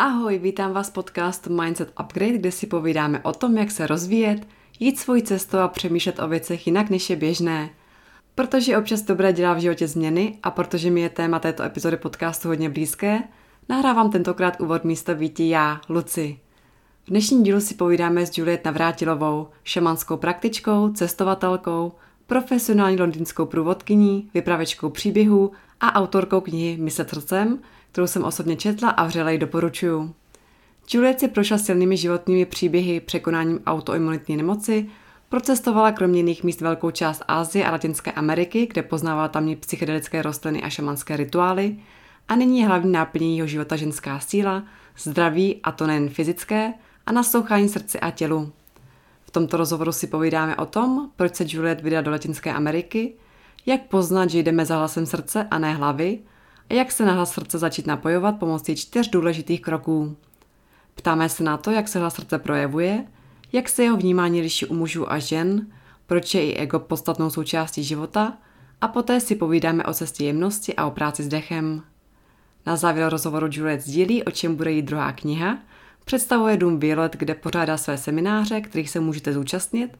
Ahoj, vítám vás v podcastu Mindset Upgrade, kde si povídáme o tom, jak se rozvíjet, jít svojí cestou a přemýšlet o věcech jinak, než je běžné. Protože občas dobré dělá v životě změny a protože mi je téma této epizody podcastu hodně blízké, nahrávám tentokrát úvod místo víti já, Luci. V dnešním dílu si povídáme s Juliet Navrátilovou, šamanskou praktičkou, cestovatelkou, profesionální londýnskou průvodkyní, vypravečkou příběhů a autorkou knihy Myslet srdcem, kterou jsem osobně četla a vřele ji doporučuju. Juliet si prošla silnými životními příběhy překonáním autoimunitní nemoci, procestovala kromě jiných míst velkou část Asie a Latinské Ameriky, kde poznávala tamní psychedelické rostliny a šamanské rituály a nyní je hlavní náplní jeho života ženská síla, zdraví a to nejen fyzické a naslouchání srdci a tělu. V tomto rozhovoru si povídáme o tom, proč se Juliet vydala do Latinské Ameriky, jak poznat, že jdeme za hlasem srdce a ne hlavy jak se na hlas srdce začít napojovat pomocí čtyř důležitých kroků. Ptáme se na to, jak se hlas srdce projevuje, jak se jeho vnímání liší u mužů a žen, proč je i ego podstatnou součástí života a poté si povídáme o cestě jemnosti a o práci s dechem. Na závěr rozhovoru Juliet sdílí, o čem bude jít druhá kniha, představuje Dům Violet, kde pořádá své semináře, kterých se můžete zúčastnit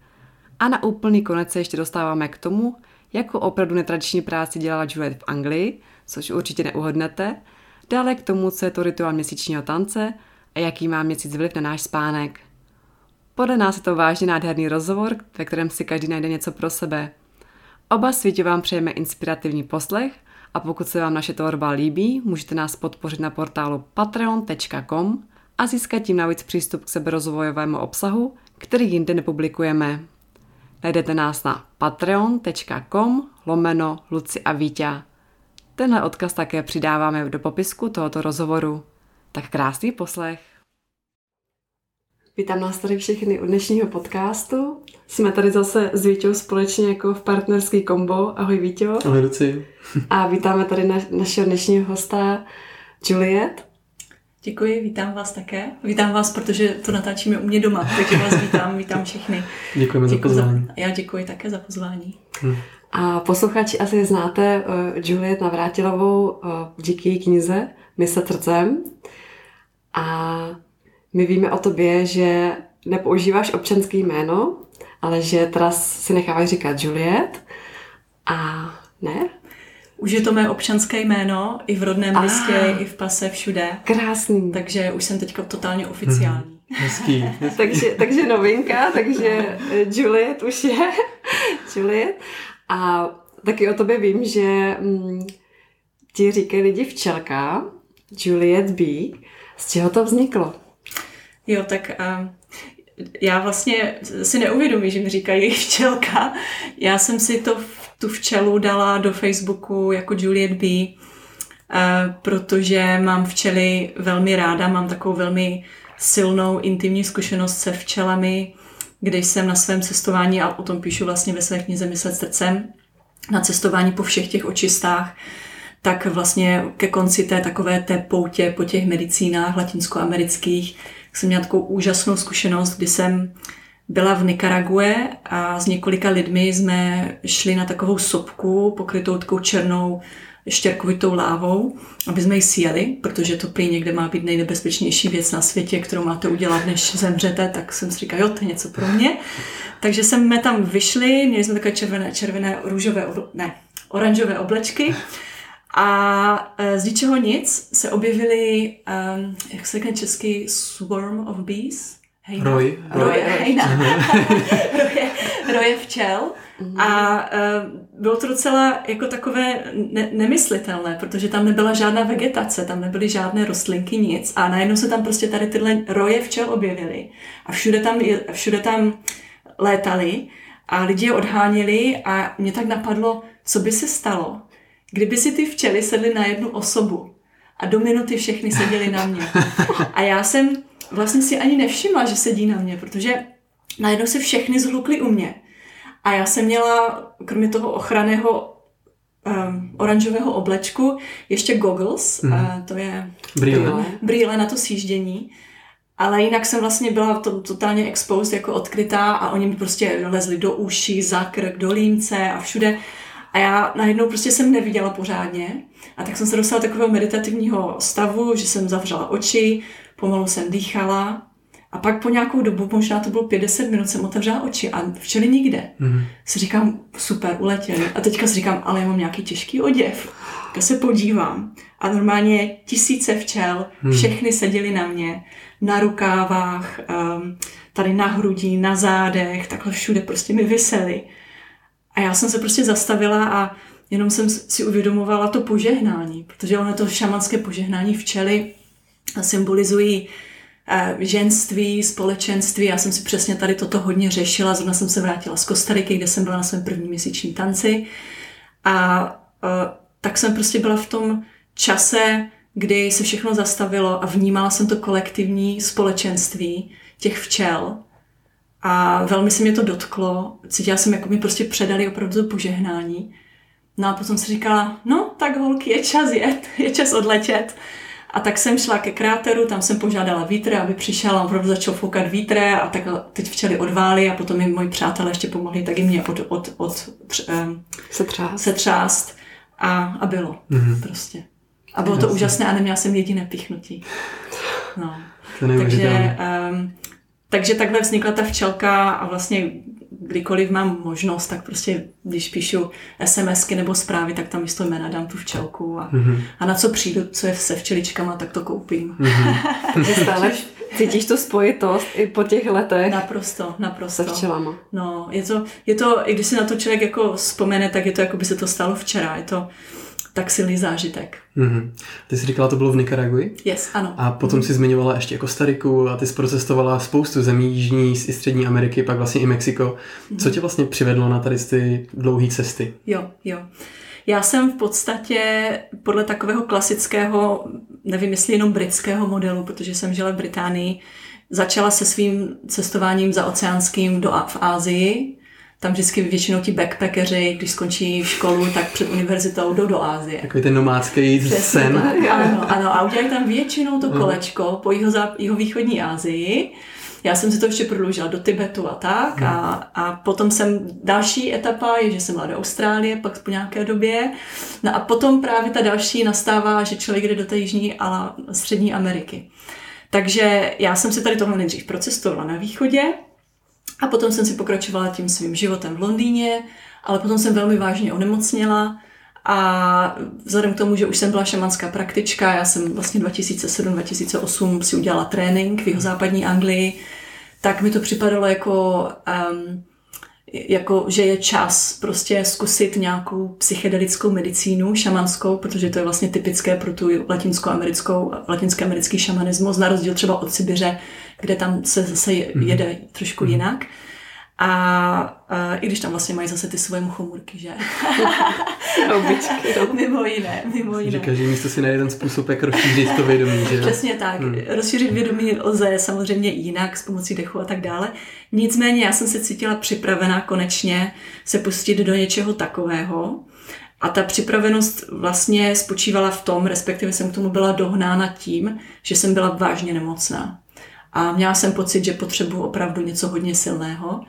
a na úplný konec se ještě dostáváme k tomu, jakou opravdu netradiční práci dělala Juliet v Anglii, což určitě neuhodnete, dále k tomu, co je to rituál měsíčního tance a jaký má měsíc vliv na náš spánek. Podle nás je to vážně nádherný rozhovor, ve kterém si každý najde něco pro sebe. Oba světě vám přejeme inspirativní poslech a pokud se vám naše tvorba líbí, můžete nás podpořit na portálu patreon.com a získat tím navíc přístup k seberozvojovému obsahu, který jinde nepublikujeme. Najdete nás na patreon.com lomeno Luci a Vítě. Tenhle odkaz také přidáváme do popisku tohoto rozhovoru. Tak krásný poslech. Vítám nás tady všechny u dnešního podcastu. Jsme tady zase s Vítěou společně jako v partnerský kombo. Ahoj Víťo. Ahoj Luci. A vítáme tady na, našeho dnešního hosta Juliet. Děkuji, vítám vás také. Vítám vás, protože to natáčíme u mě doma, takže vás vítám, vítám všechny. Děkujeme děkuji za pozvání. Za, já děkuji také za pozvání. Hmm. A posluchači asi znáte uh, Juliet Navrátilovou uh, díky knize Myslet srdcem. A my víme o tobě, že nepoužíváš občanský jméno, ale že teda si necháváš říkat Juliet. A ne? Už je to mé občanské jméno, i v rodném ah, listě, i v pase, všude. Krásný. Takže už jsem teďka totálně oficiální. Hmm. Hezký, hezký. takže, takže novinka, takže Juliet už je Juliet. A taky o tobě vím, že mm, ti říkají lidi včelka, Juliet B. Z čeho to vzniklo? Jo, tak uh, já vlastně si neuvědomím, že mi říkají včelka. Já jsem si to, tu včelu dala do Facebooku jako Juliet B., uh, protože mám včely velmi ráda, mám takovou velmi silnou intimní zkušenost se včelami, kde jsem na svém cestování, a o tom píšu vlastně ve své knize Myslet srdcem, na cestování po všech těch očistách, tak vlastně ke konci té takové té poutě po těch medicínách latinskoamerických jsem měla takovou úžasnou zkušenost, kdy jsem byla v Nikarague a s několika lidmi jsme šli na takovou sopku pokrytou takovou černou štěrkovitou lávou, aby jsme ji sjeli, protože to prý někde má být nejnebezpečnější věc na světě, kterou máte udělat, než zemřete, tak jsem si říkala, jo, to je něco pro mě. Takže jsme tam vyšli, měli jsme takové červené, červené, růžové, ne, oranžové oblečky a e, z ničeho nic se objevily, um, jak se řekne český, swarm of bees? Hejna. Roj. Roje, hejna. roje, roje včel. Mm. A uh, bylo to docela jako takové ne- nemyslitelné, protože tam nebyla žádná vegetace, tam nebyly žádné rostlinky, nic. A najednou se tam prostě tady tyhle roje včel objevily. A všude tam, všude tam létali a lidi je odháněli a mě tak napadlo, co by se stalo, kdyby si ty včely sedly na jednu osobu a do minuty všechny seděly na mě. A já jsem vlastně si ani nevšimla, že sedí na mě, protože najednou se všechny zhlukly u mě. A já jsem měla, kromě toho ochranného um, oranžového oblečku, ještě goggles, mm. uh, to je brýle. brýle na to sjíždění. Ale jinak jsem vlastně byla to, totálně exposed, jako odkrytá a oni mi prostě lezli do uší, za krk, do límce a všude. A já najednou prostě jsem neviděla pořádně. A tak jsem se dostala do takového meditativního stavu, že jsem zavřela oči, pomalu jsem dýchala. A pak po nějakou dobu, možná to bylo 50 minut, jsem otevřela oči a včely nikde. Mm. Si říkám, super, uletěli. A teďka si říkám, ale já mám nějaký těžký oděv. Tak se podívám. A normálně tisíce včel, mm. všechny seděly na mě, na rukávách, um, tady na hrudí, na zádech, takhle všude prostě mi vysely. A já jsem se prostě zastavila a jenom jsem si uvědomovala to požehnání, protože ono to šamanské požehnání včely symbolizují ženství, společenství. Já jsem si přesně tady toto hodně řešila. Zrovna jsem se vrátila z Kostariky, kde jsem byla na svém prvním měsíčním tanci. A uh, tak jsem prostě byla v tom čase, kdy se všechno zastavilo a vnímala jsem to kolektivní společenství těch včel. A velmi se mě to dotklo. Cítila jsem, jako mi prostě předali opravdu požehnání. No a potom si říkala, no tak holky, je čas jet, je čas odletět. A tak jsem šla ke kráteru, tam jsem požádala vítr, aby přišel a opravdu začal foukat vítr a tak teď včely odvály a potom mi moji přátelé ještě pomohli taky mě od, od, od um, setřást. setřást a, a bylo mm-hmm. prostě. A bylo to Jasně. úžasné a neměla jsem jediné pichnutí. No. Takže, um, takže takhle vznikla ta včelka a vlastně kdykoliv mám možnost, tak prostě, když píšu SMSky nebo zprávy, tak tam místo jména dám tu včelku a, mm-hmm. a na co přijdu, co je se včeličkama, tak to koupím. Mm-hmm. stále cítíš tu spojitost i po těch letech? Naprosto, naprosto. Se včelama. No, je to, je to, i když si na to člověk jako vzpomene, tak je to, jako by se to stalo včera. Je to, tak silný zážitek. Mm-hmm. Ty jsi říkala, to bylo v Nikaragui? Yes, ano. A potom mm-hmm. si zmiňovala ještě Kostariku a ty jsi procestovala spoustu zemí Jižní i Střední Ameriky, pak vlastně i Mexiko. Mm-hmm. Co tě vlastně přivedlo na tady ty dlouhé cesty? Jo, jo. Já jsem v podstatě podle takového klasického, nevím jestli jenom britského modelu, protože jsem žila v Británii, začala se svým cestováním za oceánským do, v Ázii, tam vždycky většinou ti backpackeři, když skončí školu, tak před univerzitou jdou do Ázie. Takový ten nomádský sen. Ano, ano, a udělají tam většinou to kolečko po jeho, jeho východní Ázii. Já jsem si to ještě prodloužila do Tibetu a tak. A, a potom jsem, další etapa je, že jsem byla do Austrálie, pak po nějaké době. No a potom právě ta další nastává, že člověk jde do té jižní a střední Ameriky. Takže já jsem si tady tohle nejdřív procestovala na východě, a potom jsem si pokračovala tím svým životem v Londýně, ale potom jsem velmi vážně onemocněla a vzhledem k tomu, že už jsem byla šamanská praktička, já jsem vlastně 2007-2008 si udělala trénink v jeho západní Anglii, tak mi to připadalo jako, um, jako, že je čas prostě zkusit nějakou psychedelickou medicínu, šamanskou, protože to je vlastně typické pro tu latinskoamerickou, latinský americký šamanismus, na rozdíl třeba od Sibiře, kde tam se zase mhm. jede mm-hmm. trošku jinak. A, a i když tam vlastně mají zase ty svoje muchomurky, že? Obyčky. mimo jiné, mimo jiné. Že každý místo si najde ten způsob, jak rozšířit to vědomí, že? Přesně tak. Hmm. Rozšířit vědomí lze samozřejmě jinak, s pomocí dechu a tak dále. Nicméně já jsem se cítila připravená konečně se pustit do něčeho takového. A ta připravenost vlastně spočívala v tom, respektive jsem k tomu byla dohnána tím, že jsem byla vážně nemocná a měla jsem pocit, že potřebuji opravdu něco hodně silného.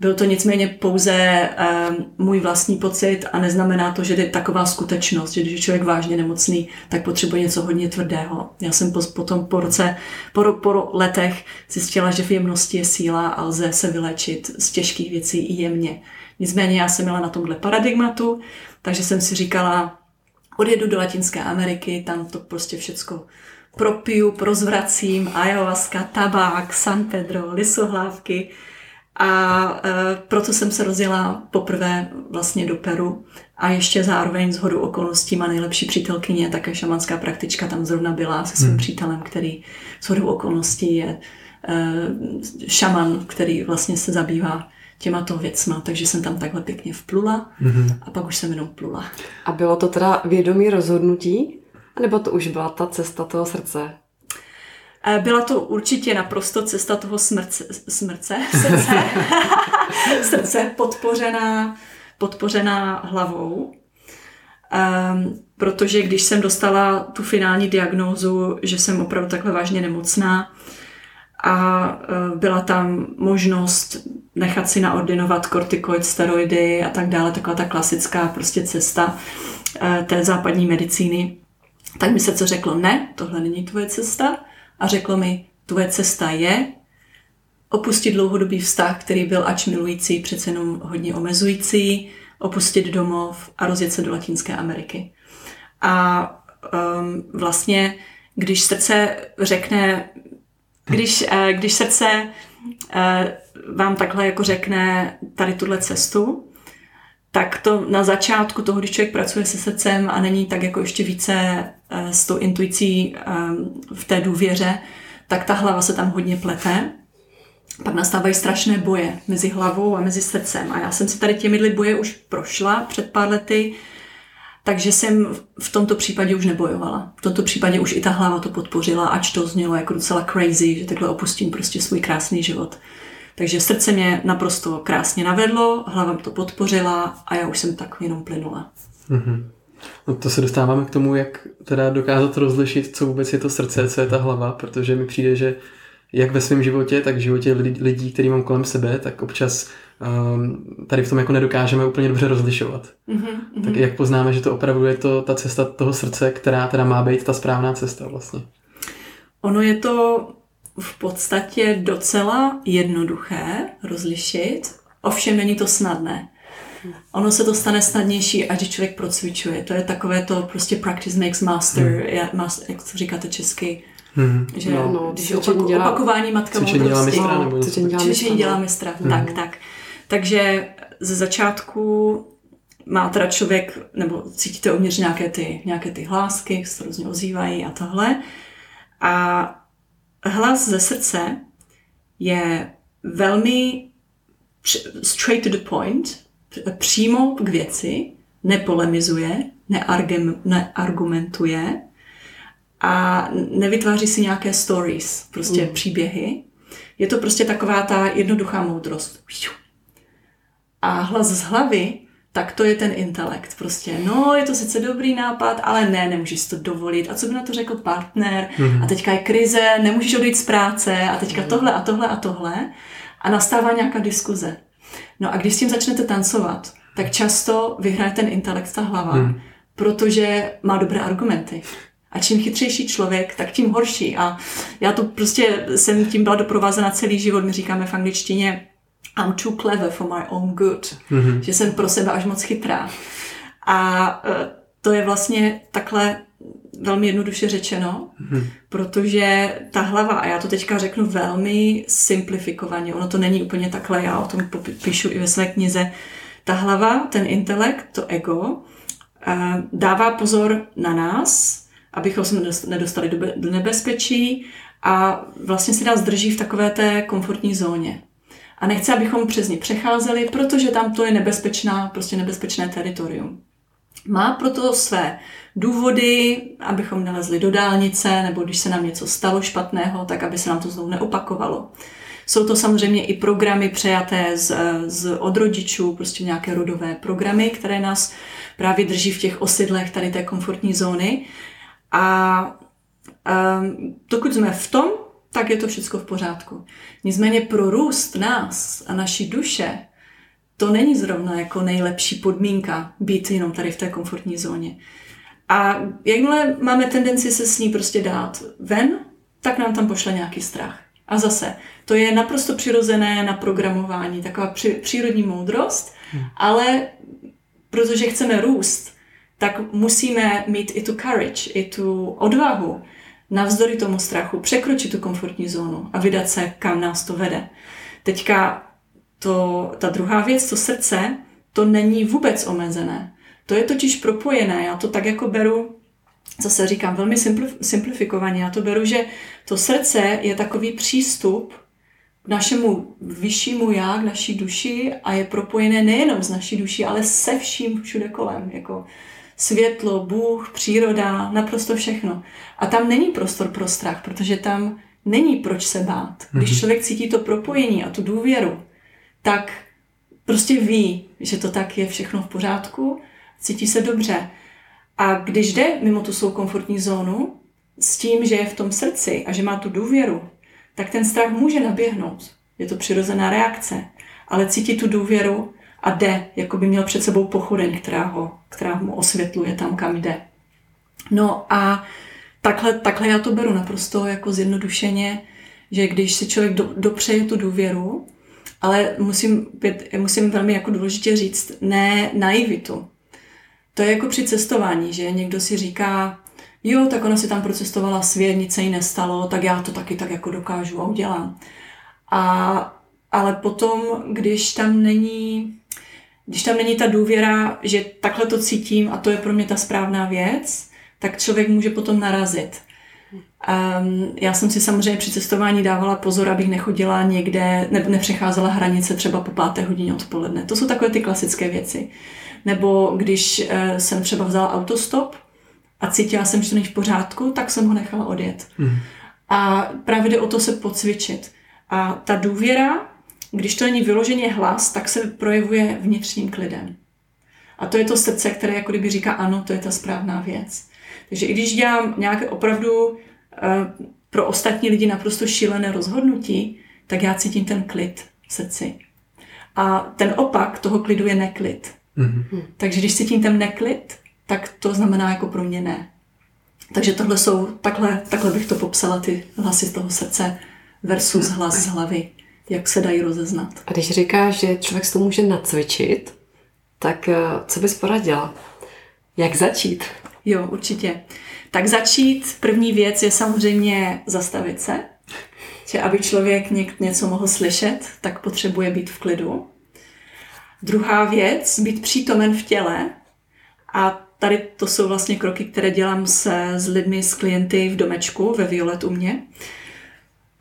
Byl to nicméně pouze um, můj vlastní pocit a neznamená to, že je taková skutečnost, že když je člověk vážně nemocný, tak potřebuje něco hodně tvrdého. Já jsem po, potom po roce, po, po letech zjistila, že v jemnosti je síla a lze se vylečit z těžkých věcí i jemně. Nicméně já jsem měla na tomhle paradigmatu, takže jsem si říkala, odjedu do Latinské Ameriky, tam to prostě všecko propiju, prozvracím, ayahuasca, tabák, San Pedro, lisohlávky a e, proto jsem se rozjela poprvé vlastně do Peru a ještě zároveň z hodu okolností má nejlepší přítelkyně, také šamanská praktička tam zrovna byla se svým hmm. přítelem, který z hodu okolností je e, šaman, který vlastně se zabývá těmato věcma, takže jsem tam takhle pěkně vplula mm-hmm. a pak už jsem jenom plula. A bylo to teda vědomí rozhodnutí? Nebo to už byla ta cesta toho srdce? Eh, byla to určitě naprosto cesta toho smrce, smrce srdce, srdce podpořená, podpořená hlavou. Um, protože když jsem dostala tu finální diagnózu, že jsem opravdu takhle vážně nemocná, a e, byla tam možnost nechat si naordinovat kortikoid, steroidy a tak dále, taková ta klasická prostě cesta e, té západní medicíny. Tak mi se co řeklo, ne, tohle není tvoje cesta a řeklo mi, tvoje cesta je opustit dlouhodobý vztah, který byl ač milující, přece jenom hodně omezující, opustit domov a rozjet se do Latinské Ameriky. A um, vlastně, když srdce řekne, když, uh, když srdce uh, vám takhle jako řekne tady tuhle cestu, tak to na začátku toho, když člověk pracuje se srdcem a není tak jako ještě více uh, s tou intuicí um, v té důvěře, tak ta hlava se tam hodně plete pak nastávají strašné boje mezi hlavou a mezi srdcem. A já jsem si tady těmi boje už prošla před pár lety, takže jsem v tomto případě už nebojovala. V tomto případě už i ta hlava to podpořila, ač to znělo jako docela crazy, že takhle opustím prostě svůj krásný život. Takže srdce mě naprosto krásně navedlo, hlava to podpořila a já už jsem tak jenom plynula. Mm-hmm. No to se dostáváme k tomu, jak teda dokázat rozlišit, co vůbec je to srdce, co je ta hlava, protože mi přijde, že jak ve svém životě, tak v životě lidí, který mám kolem sebe, tak občas um, tady v tom jako nedokážeme úplně dobře rozlišovat. Mm-hmm, tak jak poznáme, že to opravdu je to ta cesta toho srdce, která teda má být ta správná cesta vlastně? Ono je to v podstatě docela jednoduché rozlišit, ovšem není to snadné. Ono se to stane snadnější, ať člověk procvičuje. To je takové to prostě practice makes master, hmm. jak to říkáte česky, Hmm. Že no, no, když opaku, dělá, opakování matka cvičení dělá mistra, nebo cvičení dělá mistra, dělá mistra. Hmm. tak, tak. Takže ze začátku má teda člověk, nebo cítíte uvnitř nějaké ty, nějaké ty hlásky, se různě ozývají a tohle. A hlas ze srdce je velmi straight to the point, přímo k věci, nepolemizuje, neargumentuje, a nevytváří si nějaké stories, prostě mm. příběhy. Je to prostě taková ta jednoduchá moudrost. A hlas z hlavy, tak to je ten intelekt. Prostě, no, je to sice dobrý nápad, ale ne, nemůžeš to dovolit. A co by na to řekl partner? Mm. A teďka je krize, nemůžeš odejít z práce a teďka mm. tohle a tohle a tohle. A nastává nějaká diskuze. No a když s tím začnete tancovat, tak často vyhraje ten intelekt, ta hlava, mm. protože má dobré argumenty. A čím chytřejší člověk, tak tím horší. A já to prostě jsem tím byla doprovázena celý život. My říkáme v angličtině I'm too clever for my own good. Mm-hmm. Že jsem pro sebe až moc chytrá. A e, to je vlastně takhle velmi jednoduše řečeno, mm-hmm. protože ta hlava, a já to teďka řeknu velmi simplifikovaně, ono to není úplně takhle, já o tom píšu i ve své knize, ta hlava, ten intelekt, to ego, e, dává pozor na nás, abychom se nedostali do, nebezpečí a vlastně si nás drží v takové té komfortní zóně. A nechce, abychom přes ní přecházeli, protože tam to je nebezpečná, prostě nebezpečné teritorium. Má proto své důvody, abychom nalezli do dálnice, nebo když se nám něco stalo špatného, tak aby se nám to znovu neopakovalo. Jsou to samozřejmě i programy přejaté z, z od rodičů, prostě nějaké rodové programy, které nás právě drží v těch osidlech tady té komfortní zóny. A um, dokud jsme v tom, tak je to všechno v pořádku. Nicméně pro růst nás a naší duše to není zrovna jako nejlepší podmínka být jenom tady v té komfortní zóně. A jakmile máme tendenci se s ní prostě dát ven, tak nám tam pošle nějaký strach. A zase, to je naprosto přirozené na programování, taková při, přírodní moudrost, hmm. ale protože chceme růst, tak musíme mít i tu courage, i tu odvahu navzdory tomu strachu překročit tu komfortní zónu a vydat se, kam nás to vede. Teďka to, ta druhá věc, to srdce, to není vůbec omezené. To je totiž propojené. Já to tak jako beru, zase říkám velmi simplifikovaně, já to beru, že to srdce je takový přístup k našemu vyššímu já, k naší duši a je propojené nejenom s naší duší, ale se vším všude kolem. Jako světlo, Bůh, příroda, naprosto všechno. A tam není prostor pro strach, protože tam není proč se bát. Když mhm. člověk cítí to propojení a tu důvěru, tak prostě ví, že to tak je všechno v pořádku, cítí se dobře. A když jde mimo tu svou komfortní zónu, s tím, že je v tom srdci a že má tu důvěru, tak ten strach může naběhnout. Je to přirozená reakce. Ale cítí tu důvěru a jde, jako by měl před sebou pochodeň, která, ho, která mu osvětluje tam, kam jde. No a takhle, takhle já to beru naprosto jako zjednodušeně, že když si člověk do, dopřeje tu důvěru, ale musím, musím velmi jako důležitě říct, ne naivitu. To je jako při cestování, že někdo si říká, jo, tak ona si tam procestovala svět, nic se jí nestalo, tak já to taky tak jako dokážu a udělám. A, ale potom, když tam není, když tam není ta důvěra, že takhle to cítím a to je pro mě ta správná věc, tak člověk může potom narazit. Um, já jsem si samozřejmě při cestování dávala pozor, abych nechodila někde, ne, nepřecházela hranice třeba po páté hodině odpoledne. To jsou takové ty klasické věci. Nebo když uh, jsem třeba vzala autostop a cítila jsem, že to není v pořádku, tak jsem ho nechala odjet. Mm. A právě jde o to se pocvičit. A ta důvěra, když to není vyloženě hlas, tak se projevuje vnitřním klidem. A to je to srdce, které jako kdyby říká ano, to je ta správná věc. Takže i když dělám nějaké opravdu Eh, pro ostatní lidi naprosto šílené rozhodnutí, tak já cítím ten klid v srdci. A ten opak toho klidu je neklid. Mm-hmm. Takže když cítím ten neklid, tak to znamená jako pro mě ne. Takže tohle jsou, takhle, takhle bych to popsala, ty hlasy z toho srdce versus hlas z hlavy, jak se dají rozeznat. A když říkáš, že člověk si to může nacvičit, tak eh, co bys poradila? Jak začít? Jo, určitě. Tak začít, první věc je samozřejmě zastavit se. Že aby člověk něco mohl slyšet, tak potřebuje být v klidu. Druhá věc, být přítomen v těle. A tady to jsou vlastně kroky, které dělám s, s lidmi, s klienty v domečku ve Violet u mě.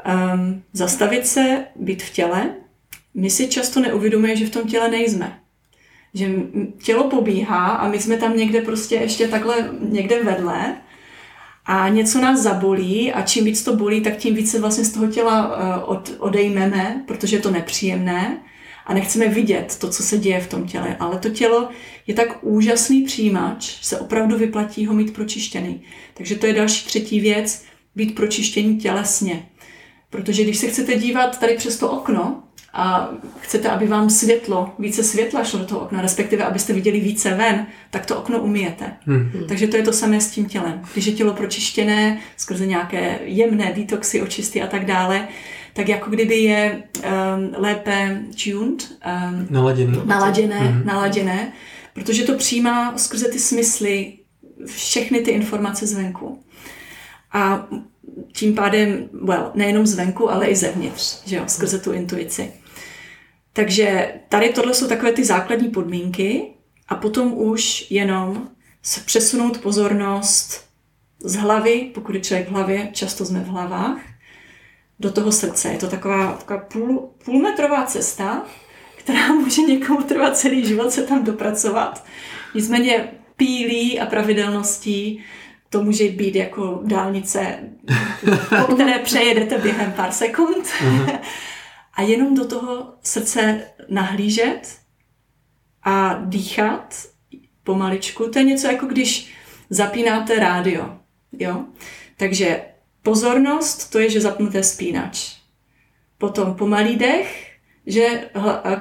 Um, zastavit se, být v těle. My si často neuvědomujeme, že v tom těle nejsme. Že tělo pobíhá a my jsme tam někde prostě ještě takhle někde vedle a něco nás zabolí a čím víc to bolí, tak tím víc se vlastně z toho těla eh, od, odejmeme, protože je to nepříjemné a nechceme vidět to, co se děje v tom těle. Ale to tělo je tak úžasný přijímač, se opravdu vyplatí ho mít pročištěný. Takže to je další třetí věc, být pročištění tělesně. Protože když se chcete dívat tady přes to okno, a chcete, aby vám světlo, více světla šlo do toho okna, respektive abyste viděli více ven, tak to okno umíjete. Hmm. Takže to je to samé s tím tělem. Když je tělo pročištěné skrze nějaké jemné detoxy, očisty a tak dále, tak jako kdyby je um, lépe tuned, um, naladěný. naladěné, hmm. naladěné, protože to přijímá skrze ty smysly všechny ty informace zvenku. A tím pádem, well, nejenom zvenku, ale i zevnitř, že jo, skrze tu intuici. Takže tady tohle jsou takové ty základní podmínky a potom už jenom se přesunout pozornost z hlavy, pokud je člověk v hlavě, často jsme v hlavách, do toho srdce. Je to taková, taková půl, půlmetrová cesta, která může někomu trvat celý život se tam dopracovat. Nicméně pílí a pravidelností to může být jako dálnice, po které přejedete během pár sekund. Uh-huh a jenom do toho srdce nahlížet a dýchat pomaličku. To je něco jako když zapínáte rádio. Jo? Takže pozornost, to je, že zapnuté spínač. Potom pomalý dech, že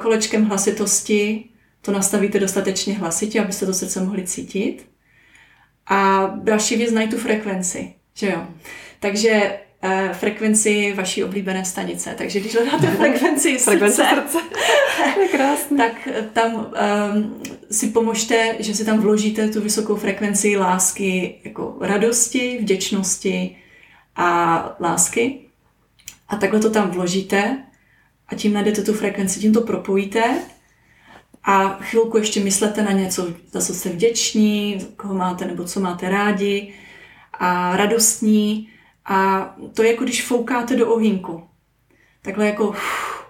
kolečkem hlasitosti to nastavíte dostatečně hlasitě, abyste to srdce mohli cítit. A další věc, najít tu frekvenci. Že jo? Takže uh, frekvenci vaší oblíbené stanice. Takže když hledáte frekvenci srdce, srdce. tak eh, tam um, si pomožte, že si tam vložíte tu vysokou frekvenci lásky, jako radosti, vděčnosti a lásky. A takhle to tam vložíte a tím najdete tu frekvenci, tím to propojíte a chvilku ještě myslete na něco, za co jste vděční, koho máte nebo co máte rádi a radostní a to je jako když foukáte do ohýnku. Takhle jako uf,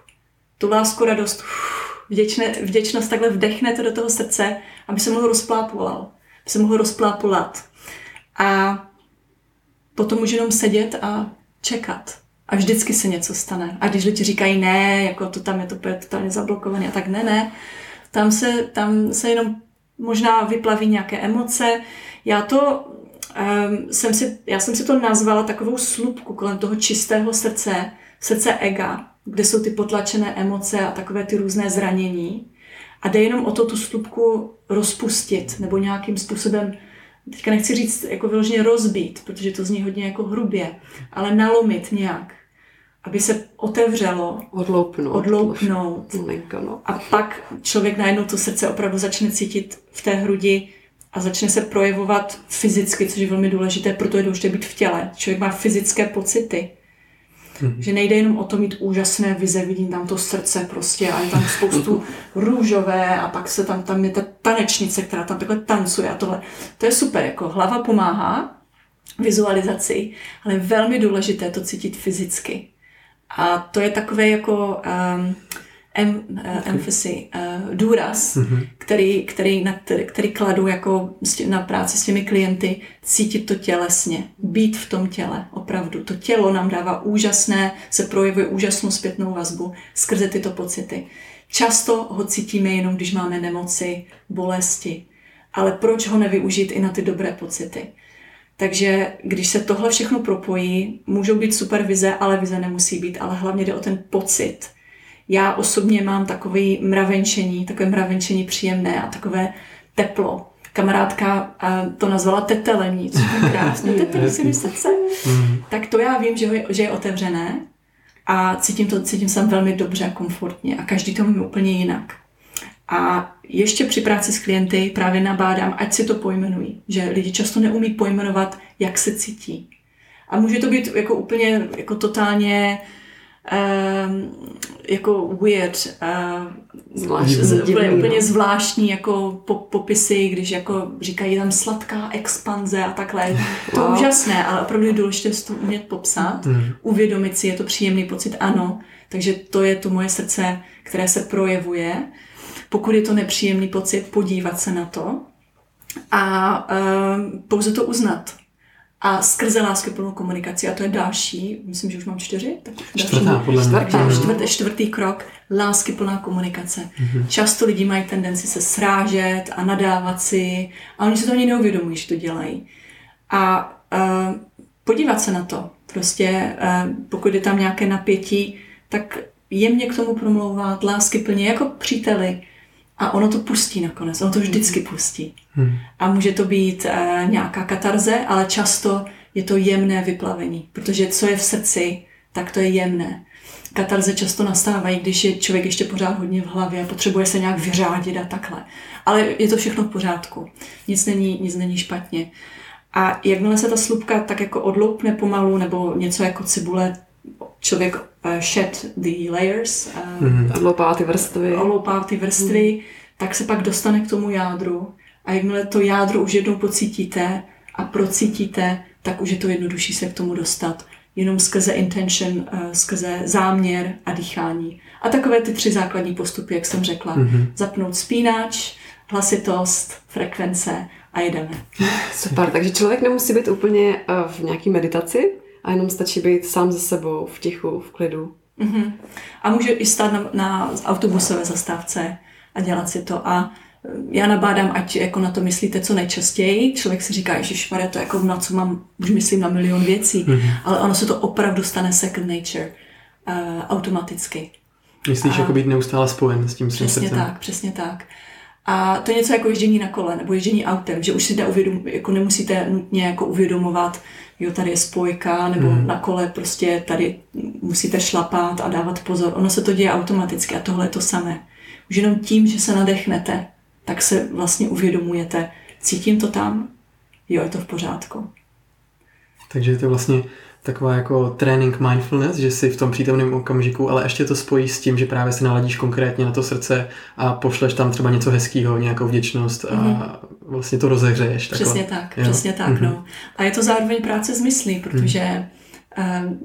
tu lásku, radost, uf, vděčné, vděčnost takhle vdechnete do toho srdce, aby se mohl rozplápolal, aby se mohl rozplápolat. A potom může jenom sedět a čekat. A vždycky se něco stane. A když lidi říkají ne, jako to tam je to totálně zablokované, a tak ne, ne. Tam se, tam se jenom možná vyplaví nějaké emoce. Já to um, jsem si, já jsem si to nazvala takovou slupku kolem toho čistého srdce, srdce ega, kde jsou ty potlačené emoce a takové ty různé zranění. A jde jenom o to tu slupku rozpustit nebo nějakým způsobem, teďka nechci říct jako vyloženě rozbít, protože to zní hodně jako hrubě, ale nalomit nějak, aby se otevřelo, Odloupnout. odloupnout. Malinko, no. A pak člověk najednou to srdce opravdu začne cítit v té hrudi a začne se projevovat fyzicky, což je velmi důležité, proto je důležité být v těle. Člověk má fyzické pocity. Mm-hmm. Že nejde jenom o to mít úžasné vize, vidím tam to srdce prostě a je tam spoustu růžové a pak se tam, tam je ta tanečnice, která tam takhle tancuje a tohle. To je super, jako hlava pomáhá vizualizaci, ale je velmi důležité to cítit fyzicky. A to je takové jako um, em, uh, emphasis, uh, důraz, mm-hmm. který, který, na, který kladu jako na práci s těmi klienty, cítit to tělesně, být v tom těle, opravdu. To tělo nám dává úžasné, se projevuje úžasnou zpětnou vazbu skrze tyto pocity. Často ho cítíme jenom, když máme nemoci, bolesti. Ale proč ho nevyužít i na ty dobré pocity? Takže když se tohle všechno propojí, můžou být super vize, ale vize nemusí být, ale hlavně jde o ten pocit. Já osobně mám takové mravenčení, takové mravenčení příjemné a takové teplo. Kamarádka to nazvala tetelení, což je krásné, tetelení si mi srdce. Tak to já vím, že, je, že je otevřené a cítím, to, cítím se velmi dobře a komfortně a každý to mluví úplně jinak. A ještě při práci s klienty právě nabádám, ať si to pojmenují. Že lidi často neumí pojmenovat, jak se cítí. A může to být jako úplně jako totálně um, jako weird, uh, Zvláštní, z, úplně, no. úplně zvláštní jako po, popisy, když jako říkají tam sladká expanze a takhle. To je Wow. úžasné, ale opravdu je důležité si to umět popsat, Mm. uvědomit si, je to příjemný pocit, ano. Takže to je to moje srdce, které se projevuje. Pokud je to nepříjemný pocit, podívat se na to a uh, pouze to uznat. A skrze láskyplnou komunikaci, a to je další, myslím, že už mám čtyři, tak Čtvrtá, další, podle mě. takže Mhm. čtvrtý, čtvrtý krok, láskyplná komunikace. Mhm. Často lidi mají tendenci se srážet a nadávat si a oni si to ani neuvědomují, že to dělají. A uh, podívat se na to. Prostě uh, pokud je tam nějaké napětí, tak jemně k tomu promlouvat, láskyplně, jako příteli. A ono to pustí nakonec, ono to vždycky pustí. Hmm. A může to být uh, nějaká katarze, ale často je to jemné vyplavení, protože co je v srdci, tak to je jemné. Katarze často nastávají, když je člověk ještě pořád hodně v hlavě a potřebuje se nějak vyřádit a takhle. Ale je to všechno v pořádku. Nic není, nic není špatně. A jakmile se ta slupka tak jako odloupne pomalu, nebo něco jako cibule, člověk shed the layers, uh, Mhm. Odloupá ty vrstvy. oloupá ty vrstvy, Hmm. tak se pak dostane k tomu jádru. A jakmile to jádro už jednou pocítíte a procítíte, tak už je to jednodušší se k tomu dostat. Jenom skrze intention, eh, skrze záměr a dýchání. A takové ty tři základní postupy, jak jsem řekla. Mhm. Zapnout spínač, hlasitost, frekvence a jedeme. Super, takže člověk nemusí být úplně eh, v nějaký meditaci a jenom stačí být sám ze sebou, v tichu, v klidu. Mhm. A může i stát na, na autobusové zastávce a dělat si to. A eh, já nabádám, ať jako na to myslíte co nejčastěji. Člověk si říká, že to je jako na co mám, už myslím na milion věcí, Mhm. ale ono se to opravdu stane second nature uh, automaticky. Myslíš, A- jako být neustále spojen s tím svým Přesně srdcem? tak, přesně tak. A to je něco jako ježdění na kole nebo ježdění autem, že už si jde uvědom, jako nemusíte nutně jako uvědomovat, jo, tady je spojka, nebo Mhm. na kole prostě tady musíte šlapat a dávat pozor. Ono se to děje automaticky a tohle je to samé. Už jenom tím, že se nadechnete, tak se vlastně uvědomujete, cítím to tam, jo, je to v pořádku. Takže je to vlastně taková jako trénink mindfulness, že si v tom přítomném okamžiku, ale ještě to spojí s tím, že právě si naladíš konkrétně na to srdce a pošleš tam třeba něco hezkého, nějakou vděčnost a Mhm. vlastně to rozehřeješ. Takhle. Přesně tak, Jo. přesně tak, Mhm. no. A je to zároveň práce s myslí, protože um,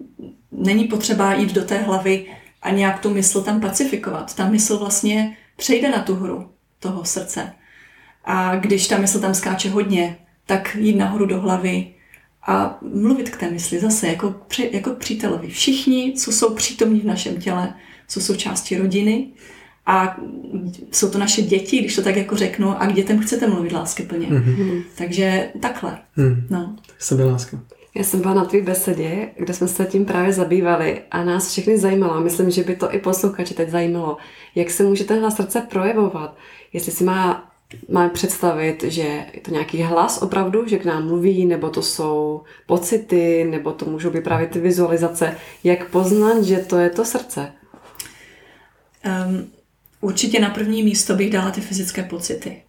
není potřeba jít do té hlavy a nějak tu mysl tam pacifikovat. Ta mysl vlastně přejde na tu hru toho srdce. A když ta mysl tam skáče hodně, tak jít nahoru do hlavy a mluvit k té mysli zase jako, při, jako k přítelovi. Všichni, co jsou přítomní v našem těle, co jsou části rodiny a jsou to naše děti, když to tak jako řeknu, a k dětem chcete mluvit láskyplně. Mhm. Hmm. Takže takhle. Hmm. No. Sebeláska. Já jsem byla na tvý besedě, kde jsme se tím právě zabývali a nás všechny zajímalo, myslím, že by to i posluchači teď zajímalo, jak se může ten hlas srdce projevovat. Jestli si má máme představit, že je to nějaký hlas opravdu, že k nám mluví, nebo to jsou pocity, nebo to můžou být právě ty vizualizace. Jak poznat, že to je to srdce? Um, určitě na první místo bych dala ty fyzické pocity.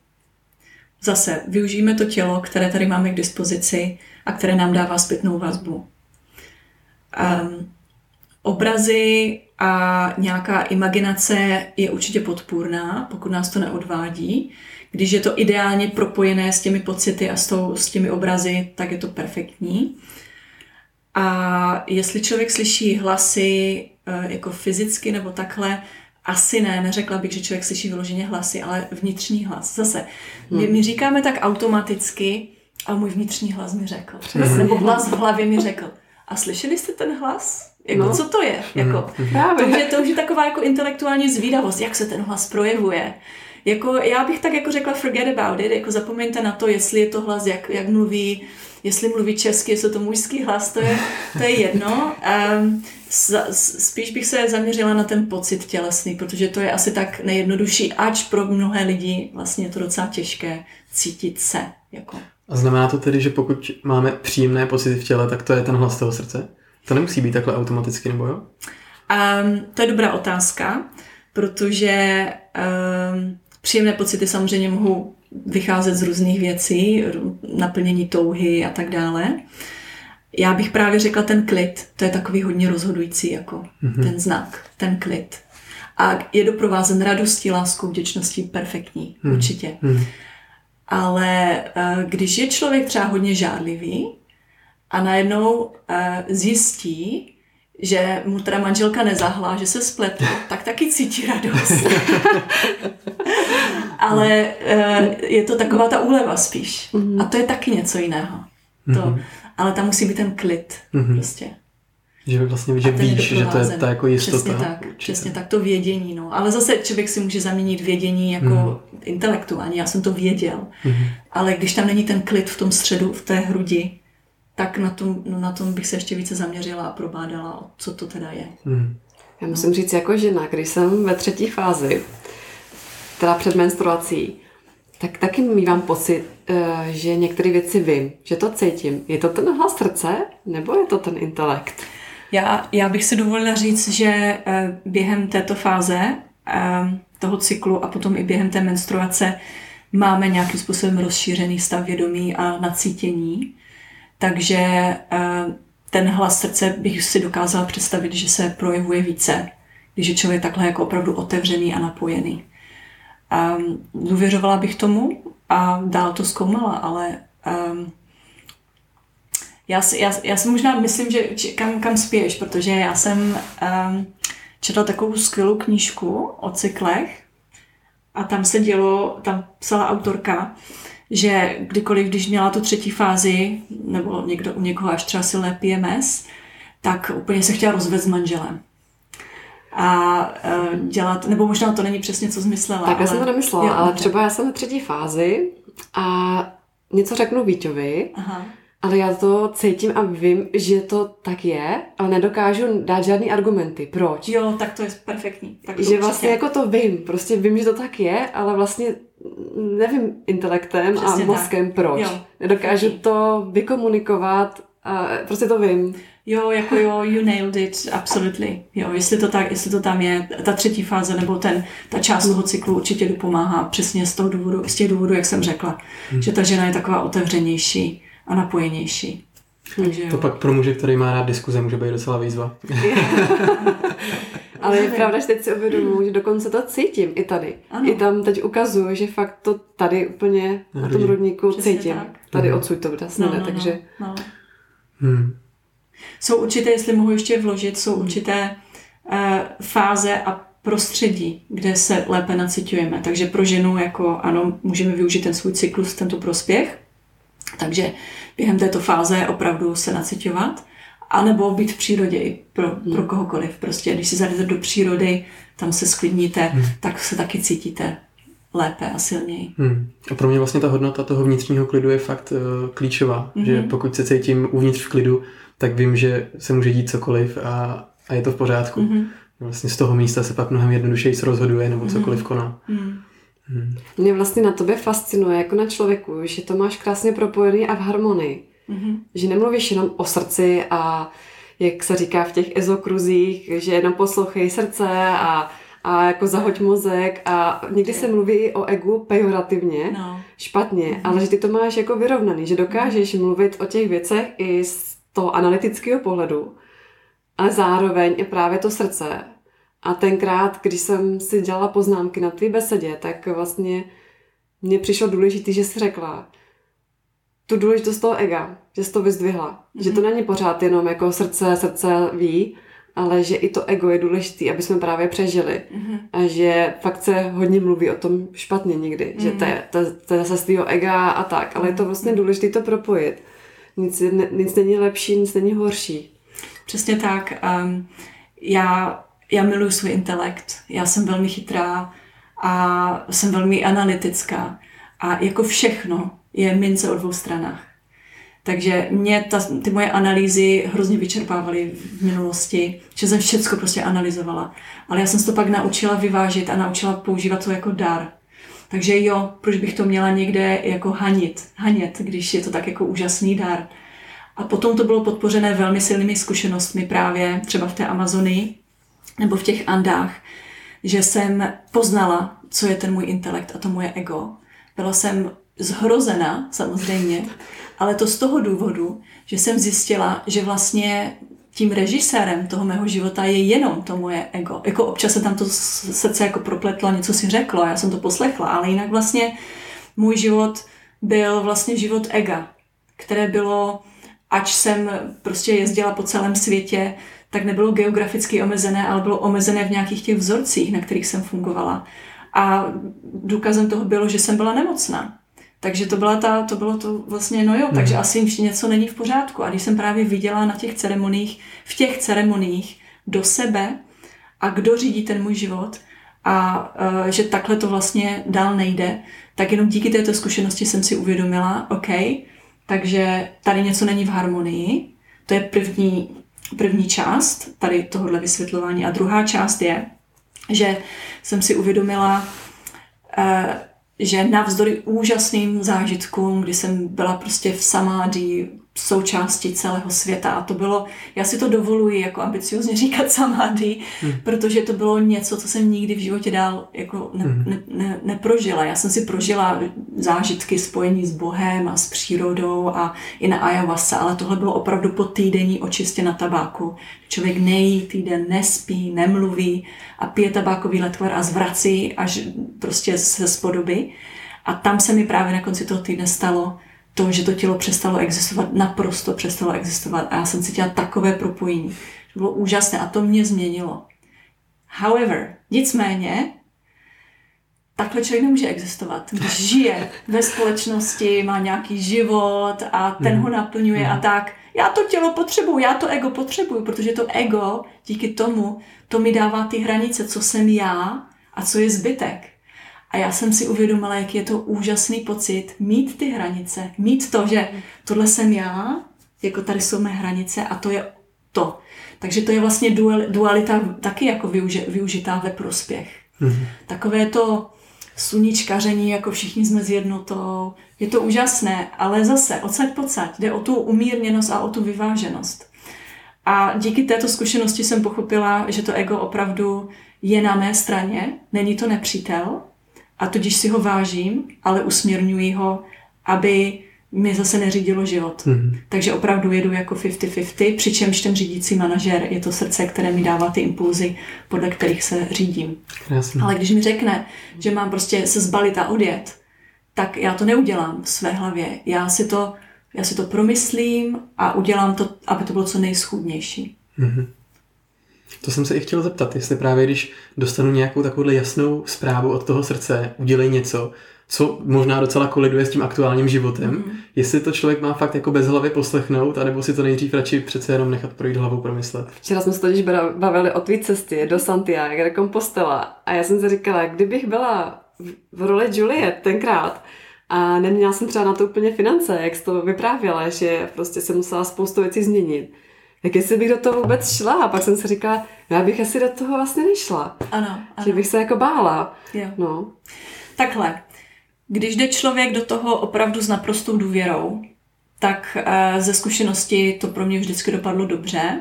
Zase využijeme to tělo, které tady máme k dispozici a které nám dává zpětnou vazbu. Um, obrazy a nějaká imaginace je určitě podpůrná, pokud nás to neodvádí. Když je to ideálně propojené s těmi pocity a s, tou, s těmi obrazy, tak je to perfektní. A jestli člověk slyší hlasy eh, jako fyzicky nebo takhle, asi ne, neřekla bych, že člověk slyší vyloženě hlasy, ale vnitřní hlas. Zase, my, my říkáme tak automaticky, a můj vnitřní hlas mi řekl. Přesně. Nebo hlas v hlavě mi řekl. A slyšeli jste ten hlas? Jako, no. co to je? Jako, to, už je, to už je taková jako intelektuální zvídavost, jak se ten hlas projevuje. Jako, já bych tak jako řekla forget about it, jako zapomeňte na to, jestli je to hlas, jak, jak mluví, jestli mluví česky, jestli to mužský hlas, to je, to je jedno. Um, spíš bych se zaměřila na ten pocit tělesný, protože to je asi tak nejjednodušší, ač pro mnohé lidi vlastně je to docela těžké cítit se. Jako. A znamená to tedy, že pokud máme příjemné pocity v těle, tak to je ten hlas toho srdce? To nemusí být takhle automaticky, nebo jo? Um, to je dobrá otázka, protože um, příjemné pocity samozřejmě mohou vycházet z různých věcí, naplnění touhy a tak dále. Já bych právě řekla ten klid, to je takový hodně rozhodující, jako mm-hmm. ten znak, ten klid. A je doprovázen radostí, láskou, vděčností, perfektní, mm. určitě. Mm. Ale eh, když je člověk třeba hodně žádlivý a najednou eh, zjistí, že mu teda manželka nezahla, že se spletl, tak taky cítí radost. Ale uh, je to taková ta úleva spíš. Mm-hmm. A to je taky něco jiného. To, mm-hmm. Ale tam musí být ten klid mm-hmm. prostě. Že vlastně že víš, že to je ta jako jistota. Přesně tak, určitě. přesně tak, to vědění. No. Ale zase člověk si může zaměnit vědění jako mm. intelektuálně, já jsem to věděl. Mm. Ale když tam není ten klid v tom středu, v té hrudi, tak na tom, no na tom bych se ještě více zaměřila a probádala, co to teda je. Hmm. Já musím říct, jako žena, když jsem ve třetí fázi, teda před menstruací, tak taky mývám pocit, eh, že některé věci vím, že to cítím. Je to ten hlas srdce, nebo je to ten intelekt? Já, já bych si dovolila říct, že eh, během této fáze eh, toho cyklu a potom i během té menstruace máme nějakým způsobem rozšířený stav vědomí a nacítění. Takže eh, ten hlas srdce bych si dokázala představit, že se projevuje více, když je člověk takhle jako opravdu otevřený a napojený. Um, důvěřovala bych tomu a dál to zkoumala, ale um, já, si, já, já si možná myslím, že kam, kam spěješ, protože já jsem um, četla takovou skvělou knížku o cyklech a tam se dělo, tam psala autorka, že kdykoliv, když měla tu třetí fázi, nebo někdo, u někoho až třeba silné PMS, tak úplně se chtěla rozvést s manželem. A uh, dělat, nebo možná to není přesně, co zmyslela. Tak ale, já jsem to nemyslela, jo, ale třeba já jsem na třetí fázi a něco řeknu Víťovi, Aha. ale já to cítím a vím, že to tak je, ale nedokážu dát žádný argumenty. Proč? Jo, tak to je perfektní. Tak to že vlastně jako to vím, prostě vím, že to tak je, ale vlastně nevím intelektem Přesně a mozkem tak. proč. Jo. Nedokážu to vykomunikovat a prostě to vím. Jo, jako jo, you nailed it, absolutely. Jo, jestli to, tak, jestli to tam je, ta třetí fáze nebo ten, ta část toho cyklu určitě pomáhá přesně z toho důvodu, z těch důvodů, jak jsem řekla, hmm. že ta žena je taková otevřenější a napojenější. Takže to jo. pak pro muže, který má rád diskuze, může být docela výzva. Ale je pravda, že teď si uvědomuji, že dokonce to cítím i tady. Ano. I tam teď ukazuju, že fakt to tady úplně na, tom rodníku Přesně cítím. Tak. Tady mhm. odsud to vlastně no, no, takže... No, no. Hmm. Jsou určité, jestli mohu ještě vložit, jsou hmm. určité uh, fáze a prostředí, kde se lépe nacitujeme. Takže pro ženu, jako ano, můžeme využít ten svůj cyklus, tento prospěch. Takže během této fáze opravdu se nacitovat a nebo být v přírodě i pro, hmm. pro kohokoliv. Prostě, když si zajdete do přírody, tam se sklidníte, hmm. tak se taky cítíte lépe a silněji. Hmm. A pro mě vlastně ta hodnota toho vnitřního klidu je fakt uh, klíčová, mm-hmm. že pokud se cítím uvnitř v klidu, tak vím, že se může dít cokoliv a, a je to v pořádku. Mm-hmm. Vlastně z toho místa se pak mnohem jednodušeji se rozhoduje nebo mm-hmm. cokoliv koná. Mm. Hmm. Mě vlastně na tobě fascinuje, jako na člověku, že to máš krásně propojený a v harmonii. Mm-hmm. Že nemluvíš jenom o srdci a jak se říká v těch ezokruzích, že jenom poslouchej srdce a, a jako zahoď mozek a někdy se mluví o egu pejorativně, no. špatně, mm-hmm. ale že ty to máš jako vyrovnaný, že dokážeš mm-hmm. mluvit o těch věcech i z toho analytického pohledu, ale zároveň i právě to srdce. A tenkrát, když jsem si dělala poznámky na tvý besedě, tak vlastně mně přišlo důležité, že jsi řekla, tu důležitost toho ega, že jsi to vyzdvihla. Mm-hmm. Že to není pořád jenom jako srdce, srdce ví, ale že i to ego je důležité, aby jsme právě přežili. Mm-hmm. A že fakt se hodně mluví o tom špatně někdy, mm-hmm. že to je, to, to je zase ega a tak, ale je to vlastně mm-hmm. důležité to propojit. Nic, ne, nic není lepší, nic není horší. Přesně tak. Um, já, já miluji svůj intelekt, já jsem velmi chytrá a jsem velmi analytická. A jako všechno, je mince o dvou stranách. Takže mě ta, ty moje analýzy hrozně vyčerpávaly v minulosti, že jsem všechno prostě analyzovala. Ale já jsem se to pak naučila vyvážit a naučila používat to jako dar. Takže jo, proč bych to měla někde jako hanit, hanět, když je to tak jako úžasný dar. A potom to bylo podpořené velmi silnými zkušenostmi právě třeba v té Amazonii nebo v těch Andách, že jsem poznala, co je ten můj intelekt a to moje ego. Byla jsem zhrozena, samozřejmě, ale to z toho důvodu, že jsem zjistila, že vlastně tím režisérem toho mého života je jenom to moje ego. Jako občas se tam to srdce jako propletlo, něco si řeklo, já jsem to poslechla, ale jinak vlastně můj život byl vlastně život ega, které bylo, ač jsem prostě jezdila po celém světě, tak nebylo geograficky omezené, ale bylo omezené v nějakých těch vzorcích, na kterých jsem fungovala. A důkazem toho bylo, že jsem byla nemocná. Takže to, byla ta, to bylo to vlastně, no jo, mm. takže asi něco není v pořádku. A když jsem právě viděla na těch ceremoniích, v těch ceremoniích do sebe a kdo řídí ten můj život a uh, že takhle to vlastně dál nejde, tak jenom díky této zkušenosti jsem si uvědomila, OK, takže tady něco není v harmonii, to je první, první část tady tohohle vysvětlování. A druhá část je, že jsem si uvědomila, uh, že navzdory úžasným zážitkům, kdy jsem byla prostě v samádi, součástí celého světa a to bylo, já si to dovoluji jako ambiciozně říkat samády, hmm. protože to bylo něco, co jsem nikdy v životě dál jako ne, hmm. ne, ne, neprožila. Já jsem si prožila zážitky spojení s Bohem a s přírodou a i na ayahuasca, ale tohle bylo opravdu po týdení očistě na tabáku. Člověk nejí týden, nespí, nemluví a pije tabákový letvar a zvrací až prostě se spodoby. A tam se mi právě na konci toho týdne stalo, to, že to tělo přestalo existovat, naprosto přestalo existovat. A já jsem cítila takové propojení. To bylo úžasné a to mě změnilo. However, nicméně, takhle člověk nemůže existovat. Když žije ve společnosti, má nějaký život a ten ho mhm. naplňuje a mhm. tak, já to tělo potřebuju, já to ego potřebuju, protože to ego díky tomu, to mi dává ty hranice, co jsem já a co je zbytek. A já jsem si uvědomila, jak je to úžasný pocit mít ty hranice, mít to, že tohle jsem já, jako tady jsou mé hranice a to je to. Takže to je vlastně dualita taky jako využi, využitá ve prospěch. Mm-hmm. Takové to sluníčkaření, jako všichni jsme s jednotou, je to úžasné, ale zase odsaď pocať, jde o tu umírněnost a o tu vyváženost. A díky této zkušenosti jsem pochopila, že to ego opravdu je na mé straně, není to nepřítel, a tudíž si ho vážím, ale usměrňuji ho, aby mi zase neřídilo život. Mm-hmm. Takže opravdu jedu jako 50-50, přičemž ten řídící manažer je to srdce, které mi dává ty impulzy, podle kterých se řídím. Jasně. Ale když mi řekne, že mám prostě se zbalit a odjet, tak já to neudělám v své hlavě. Já si to, já si to promyslím a udělám to, aby to bylo co nejschůdnější. Mm-hmm. To jsem se i chtěl zeptat, jestli právě když dostanu nějakou takovou jasnou zprávu od toho srdce, udělej něco, co možná docela koliduje s tím aktuálním životem, mm. jestli to člověk má fakt jako bez hlavy poslechnout, anebo si to nejdřív radši přece jenom nechat projít hlavou promyslet. Včera jsme se totiž bavili o tvý cestě do Santiago, do Compostela a já jsem si říkala, kdybych byla v roli Juliet tenkrát. A neměla jsem třeba na to úplně finance, jak jsi to vyprávěla, že prostě jsem musela spoustu věcí změnit. Tak jestli bych do toho vůbec šla, a pak jsem si říkala, no já bych asi do toho vlastně nešla. Ano, ano. Že bych se jako bála. Jo. No. Takhle, když jde člověk do toho opravdu s naprostou důvěrou, tak eh, ze zkušenosti to pro mě vždycky dopadlo dobře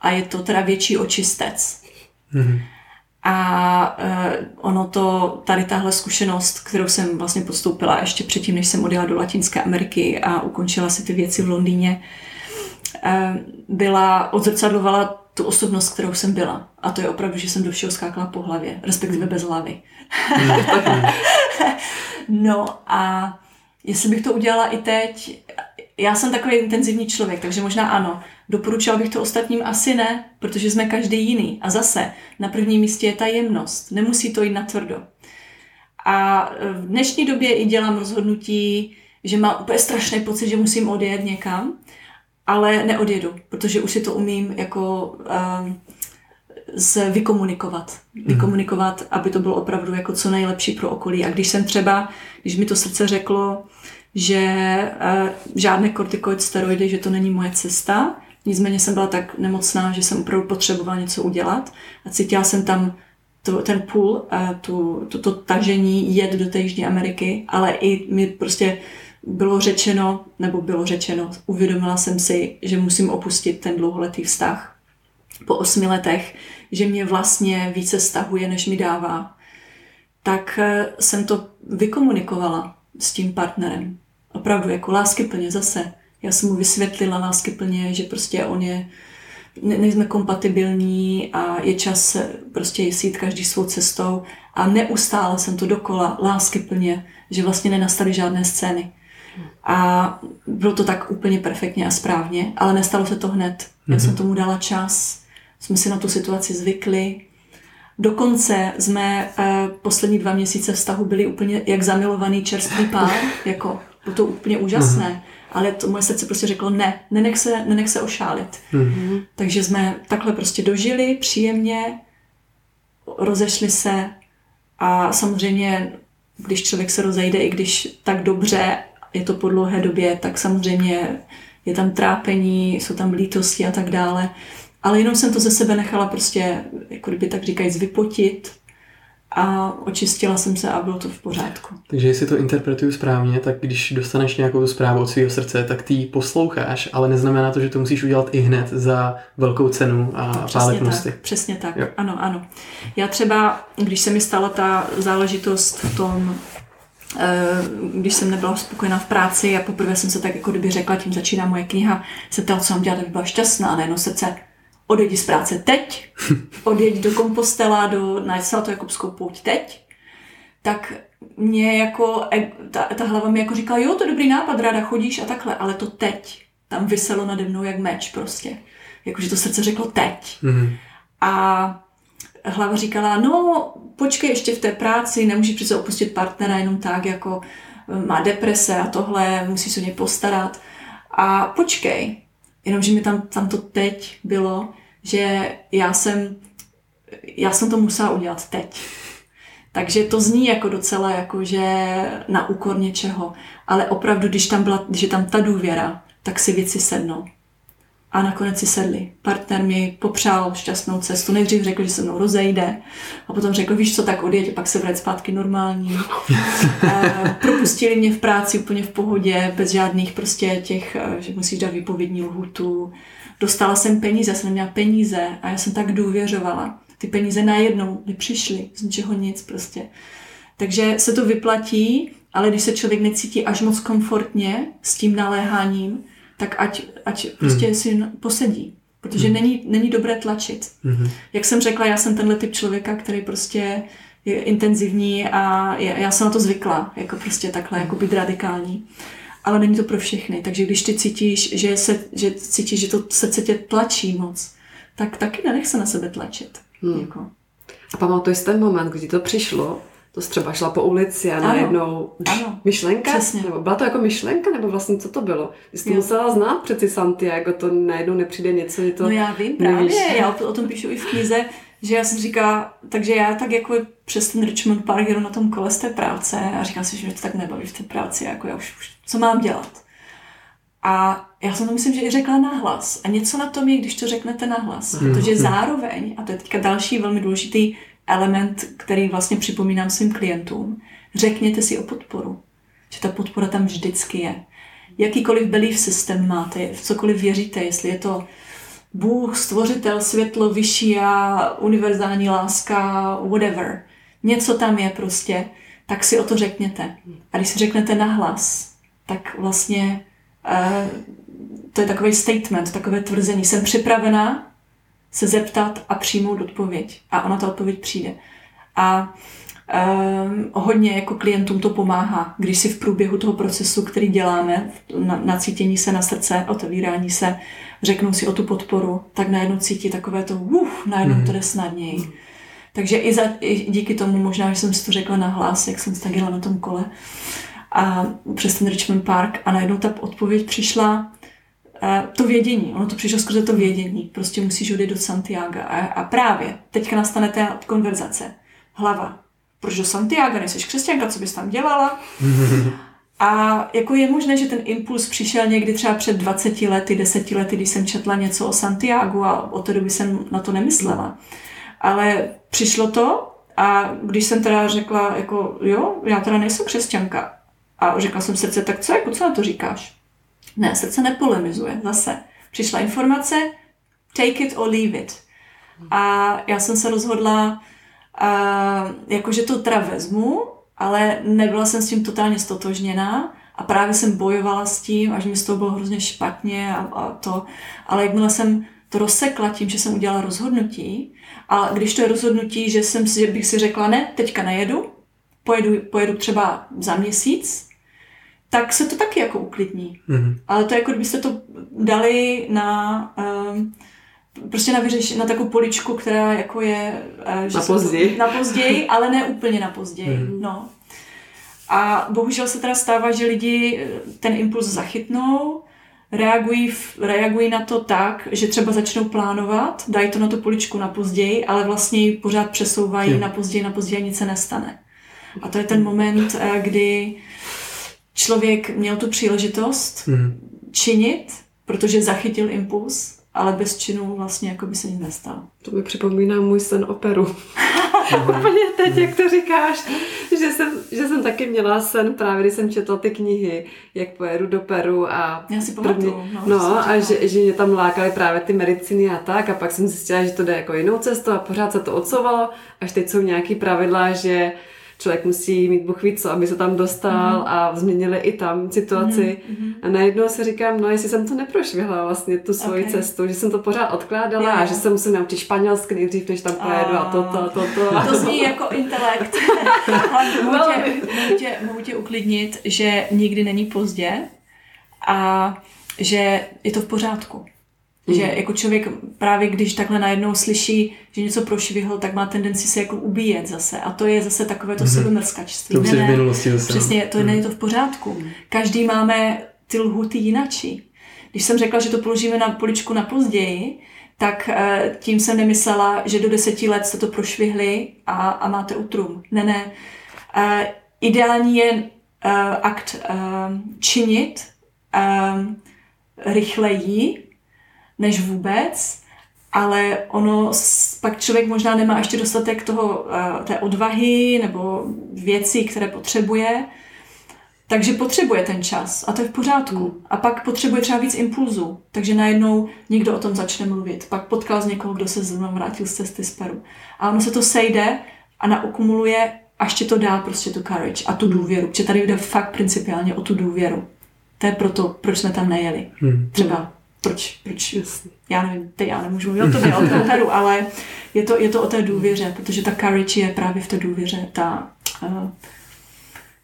a je to teda větší očistec. Mhm. A uh, ono to, tady tahle zkušenost, kterou jsem vlastně podstoupila ještě předtím, než jsem odjela do Latinské Ameriky a ukončila si ty věci v Londýně, byla, odzrcadlovala tu osobnost, kterou jsem byla. A to je opravdu, že jsem do všeho skákala po hlavě, respektive bez hlavy. no a jestli bych to udělala i teď, já jsem takový intenzivní člověk, takže možná ano. Doporučila bych to ostatním asi ne, protože jsme každý jiný. A zase, na prvním místě je ta jemnost. Nemusí to jít na tvrdo. A v dnešní době i dělám rozhodnutí, že mám úplně strašný pocit, že musím odjet někam, ale neodjedu, protože už si to umím jako um, z vykomunikovat. Vykomunikovat, aby to bylo opravdu jako co nejlepší pro okolí. A když jsem třeba, když mi to srdce řeklo, že uh, žádné kortikoid steroidy, že to není moje cesta, nicméně jsem byla tak nemocná, že jsem opravdu potřebovala něco udělat a cítila jsem tam to, ten půl, uh, tu, to, to tažení jet do té Jižní Ameriky, ale i mi prostě bylo řečeno, nebo bylo řečeno, uvědomila jsem si, že musím opustit ten dlouholetý vztah po osmi letech, že mě vlastně více stahuje, než mi dává, tak eh, jsem to vykomunikovala s tím partnerem. Opravdu, jako láskyplně zase. Já jsem mu vysvětlila láskyplně, že prostě on je, ne, nejsme kompatibilní a je čas prostě jít každý svou cestou. A neustále jsem to dokola láskyplně, že vlastně nenastaly žádné scény. A bylo to tak úplně perfektně a správně, ale nestalo se to hned. Mm-hmm. Já mhm. jsem tomu dala čas, jsme si na tu situaci zvykli. Dokonce jsme uh, poslední dva měsíce vztahu byli úplně jak zamilovaný čerstvý pár, jako bylo to úplně úžasné. Mm-hmm. Ale to moje srdce prostě řeklo ne, nenech se, nenech se ošálit. Mm-hmm. Takže jsme takhle prostě dožili příjemně, rozešli se a samozřejmě, když člověk se rozejde, i když tak dobře je to po dlouhé době, tak samozřejmě je tam trápení, jsou tam lítosti a tak dále. Ale jenom jsem to ze sebe nechala prostě, jako kdyby tak říkajíc, vypotit a očistila jsem se a bylo to v pořádku. Takže jestli to interpretuju správně, tak když dostaneš nějakou zprávu od svého srdce, tak ty ji posloucháš, ale neznamená to, že to musíš udělat i hned za velkou cenu a pálet tak, Přesně tak, jo. ano, ano. Já třeba, když se mi stala ta záležitost v tom, když jsem nebyla spokojená v práci a poprvé jsem se tak jako kdyby řekla, tím začíná moje kniha, se ptala, co mám dělat, aby byla šťastná, najednou srdce, odejdi z práce teď, odjeď do kompostela, do, na svatou pouť teď, tak mě jako, e, ta, ta hlava mi jako říkala, jo, to je dobrý nápad, ráda chodíš a takhle, ale to teď, tam vyselo nade mnou jak meč prostě. Jakože to srdce řeklo teď. Mm-hmm. A hlava říkala, no počkej ještě v té práci, nemůžeš přece opustit partnera jenom tak, jako eh, má deprese a tohle, musí se o ně postarat. A počkej, jenomže mi tam, tam to teď bylo, že já jsem, já jsem to musela udělat teď. Takže to zní jako docela jako, že na úkor něčeho. Ale opravdu, když tam byla, když je tam ta důvěra, tak si věci sednou. A nakonec si sedli. Partner mi popřál šťastnou cestu. Nejdřív řekl, že se mnou rozejde. A potom řekl, víš co, tak odjeď, pak se vrát zpátky normální. e, propustili mě v práci úplně v pohodě, bez žádných prostě těch, eh, že musíš dát výpovědní lhutu. Dostala jsem peníze, já jsem měla peníze a já jsem tak důvěřovala. Ty peníze najednou mi přišly, z ničeho nic prostě. Takže se to vyplatí, ale když se člověk necítí až moc komfortně s tím naléháním, tak ať, ať prostě hmm. si posedí. Protože hmm. není, není dobré tlačit. Hmm. Jak jsem řekla, já jsem tenhle typ člověka, který prostě je intenzivní a je, já jsem na to zvykla, jako prostě takhle, jako být radikální. Ale není to pro všechny. Takže když ty cítíš, že, se, že cítíš, že to srdce tě tlačí moc, tak taky nenech se na sebe tlačit. Hmm. Jako. A pamatuješ ten moment, kdy to přišlo, to třeba šla po ulici a najednou ano, myšlenka? Přesně. Nebo byla to jako myšlenka, nebo vlastně co to bylo? Ty jsi to musela znát přeci Santiago, to najednou nepřijde něco, je to No já vím právě, já o tom píšu i v knize, že já jsem říkala, takže já tak jako přes ten Richmond Park jedu na tom kole z té práce a říkám si, že mě to tak nebaví v té práci, jako já už, už co mám dělat. A já jsem to myslím, že i řekla nahlas. A něco na tom je, když to řeknete nahlas. Mm. Protože zároveň, a to je teďka další velmi důležitý element, který vlastně připomínám svým klientům, řekněte si o podporu. Že ta podpora tam vždycky je. Jakýkoliv belief systém máte, v cokoliv věříte, jestli je to Bůh, stvořitel, světlo, vyšší a univerzální láska, whatever. Něco tam je prostě, tak si o to řekněte. A když si řeknete nahlas, tak vlastně uh, to je takový statement, takové tvrzení. Jsem připravená se zeptat a přijmout odpověď. A ona ta odpověď přijde. A um, hodně jako klientům to pomáhá, když si v průběhu toho procesu, který děláme, na, nacítění se na srdce, otevírání se, řeknou si o tu podporu, tak najednou cítí takové to, uf, najednou mm. to jde snadněji. Takže i, za, i díky tomu možná, že jsem si to řekla na hlas, jak jsem se tak na tom kole a přes ten Richmond Park a najednou ta odpověď přišla to vědění, ono to přišlo skrze to vědění, prostě musíš odejít do Santiago a, a právě teďka nastane ta konverzace. Hlava, proč do Santiago, nejsi křesťanka, co bys tam dělala? A jako je možné, že ten impuls přišel někdy třeba před 20 lety, 10 lety, když jsem četla něco o Santiago a od té doby jsem na to nemyslela. Ale přišlo to a když jsem teda řekla, jako jo, já teda nejsem křesťanka. A řekla jsem srdce, tak co, jako co na to říkáš? Ne, srdce nepolemizuje. Zase přišla informace, take it or leave it. A já jsem se rozhodla, uh, jakože to teda vezmu, ale nebyla jsem s tím totálně stotožněná a právě jsem bojovala s tím, až mi z toho bylo hrozně špatně a, a to. Ale jakmile jsem to rozsekla tím, že jsem udělala rozhodnutí, a když to je rozhodnutí, že, jsem si, že bych si řekla, ne, teďka nejedu, pojedu, pojedu třeba za měsíc, tak se to taky jako uklidní. Mm-hmm. Ale to je jako kdybyste to dali na um, prostě na, vyřeš, na takovou poličku, která jako je... Uh, že na později. Na později, ale ne úplně na později. Mm-hmm. No. A bohužel se teda stává, že lidi eh, ten impuls zachytnou, reagují, reagují na to tak, že třeba začnou plánovat, dají to na tu poličku na později, ale vlastně ji pořád přesouvají hmm. na později, na později a nic se nestane. A to je ten moment, eh, kdy člověk měl tu příležitost hmm. činit, protože zachytil impuls, ale bez činu vlastně jako by se nic nestalo. To mi připomíná můj sen o Peru. Úplně teď, jak to říkáš, že jsem, že jsem taky měla sen právě, když jsem četla ty knihy, jak pojedu do Peru a... Já si pamatuju. No, no a že, že mě tam lákaly právě ty medicíny a tak a pak jsem zjistila, že to jde jako jinou cestou a pořád se to odsouvalo, až teď jsou nějaký pravidla, že člověk musí mít Bůh víc co, aby se tam dostal mm-hmm. a změnili i tam situaci. Mm-hmm. A najednou si říkám, no jestli jsem to neprošvihla vlastně tu svoji okay. cestu, že jsem to pořád odkládala yeah. a že se musím naučit španělsky nejdřív, než tam pojedu a to, to, to, to. To zní jako intelekt. mohu, tě, mohu, tě, mohu tě uklidnit, že nikdy není pozdě a že je to v pořádku. Mm. Že jako člověk právě když takhle najednou slyší, že něco prošvihl, tak má tendenci se jako ubíjet zase. A to je zase takové to mm. sebemrskačství. To už je v minulosti zase. Přesně, to mm. není to v pořádku. Každý máme ty lhuty jinačí. Když jsem řekla, že to položíme na poličku na později, tak eh, tím jsem nemyslela, že do deseti let jste to prošvihli a, a máte utrum. Ne, ne. Eh, ideální je eh, akt činit rychleji, než vůbec, ale ono, pak člověk možná nemá ještě dostatek toho, eh, té odvahy nebo věcí, které potřebuje, takže potřebuje ten čas a to je v pořádku. Hmm. A pak potřebuje třeba víc impulzů, takže najednou někdo o tom začne mluvit. Pak potkal z někoho, kdo se zrovna vrátil z cesty z Peru. A ono se to sejde a naokumuluje a ještě to dá prostě tu courage a tu důvěru. Protože tady jde fakt principiálně o tu důvěru. To je proto, proč jsme tam nejeli. Hmm. Třeba proč, proč, já nevím, teď já nemůžu mluvit o tobě, o tom heru, ale je to, je to o té důvěře, protože ta courage je právě v té důvěře, ta uh,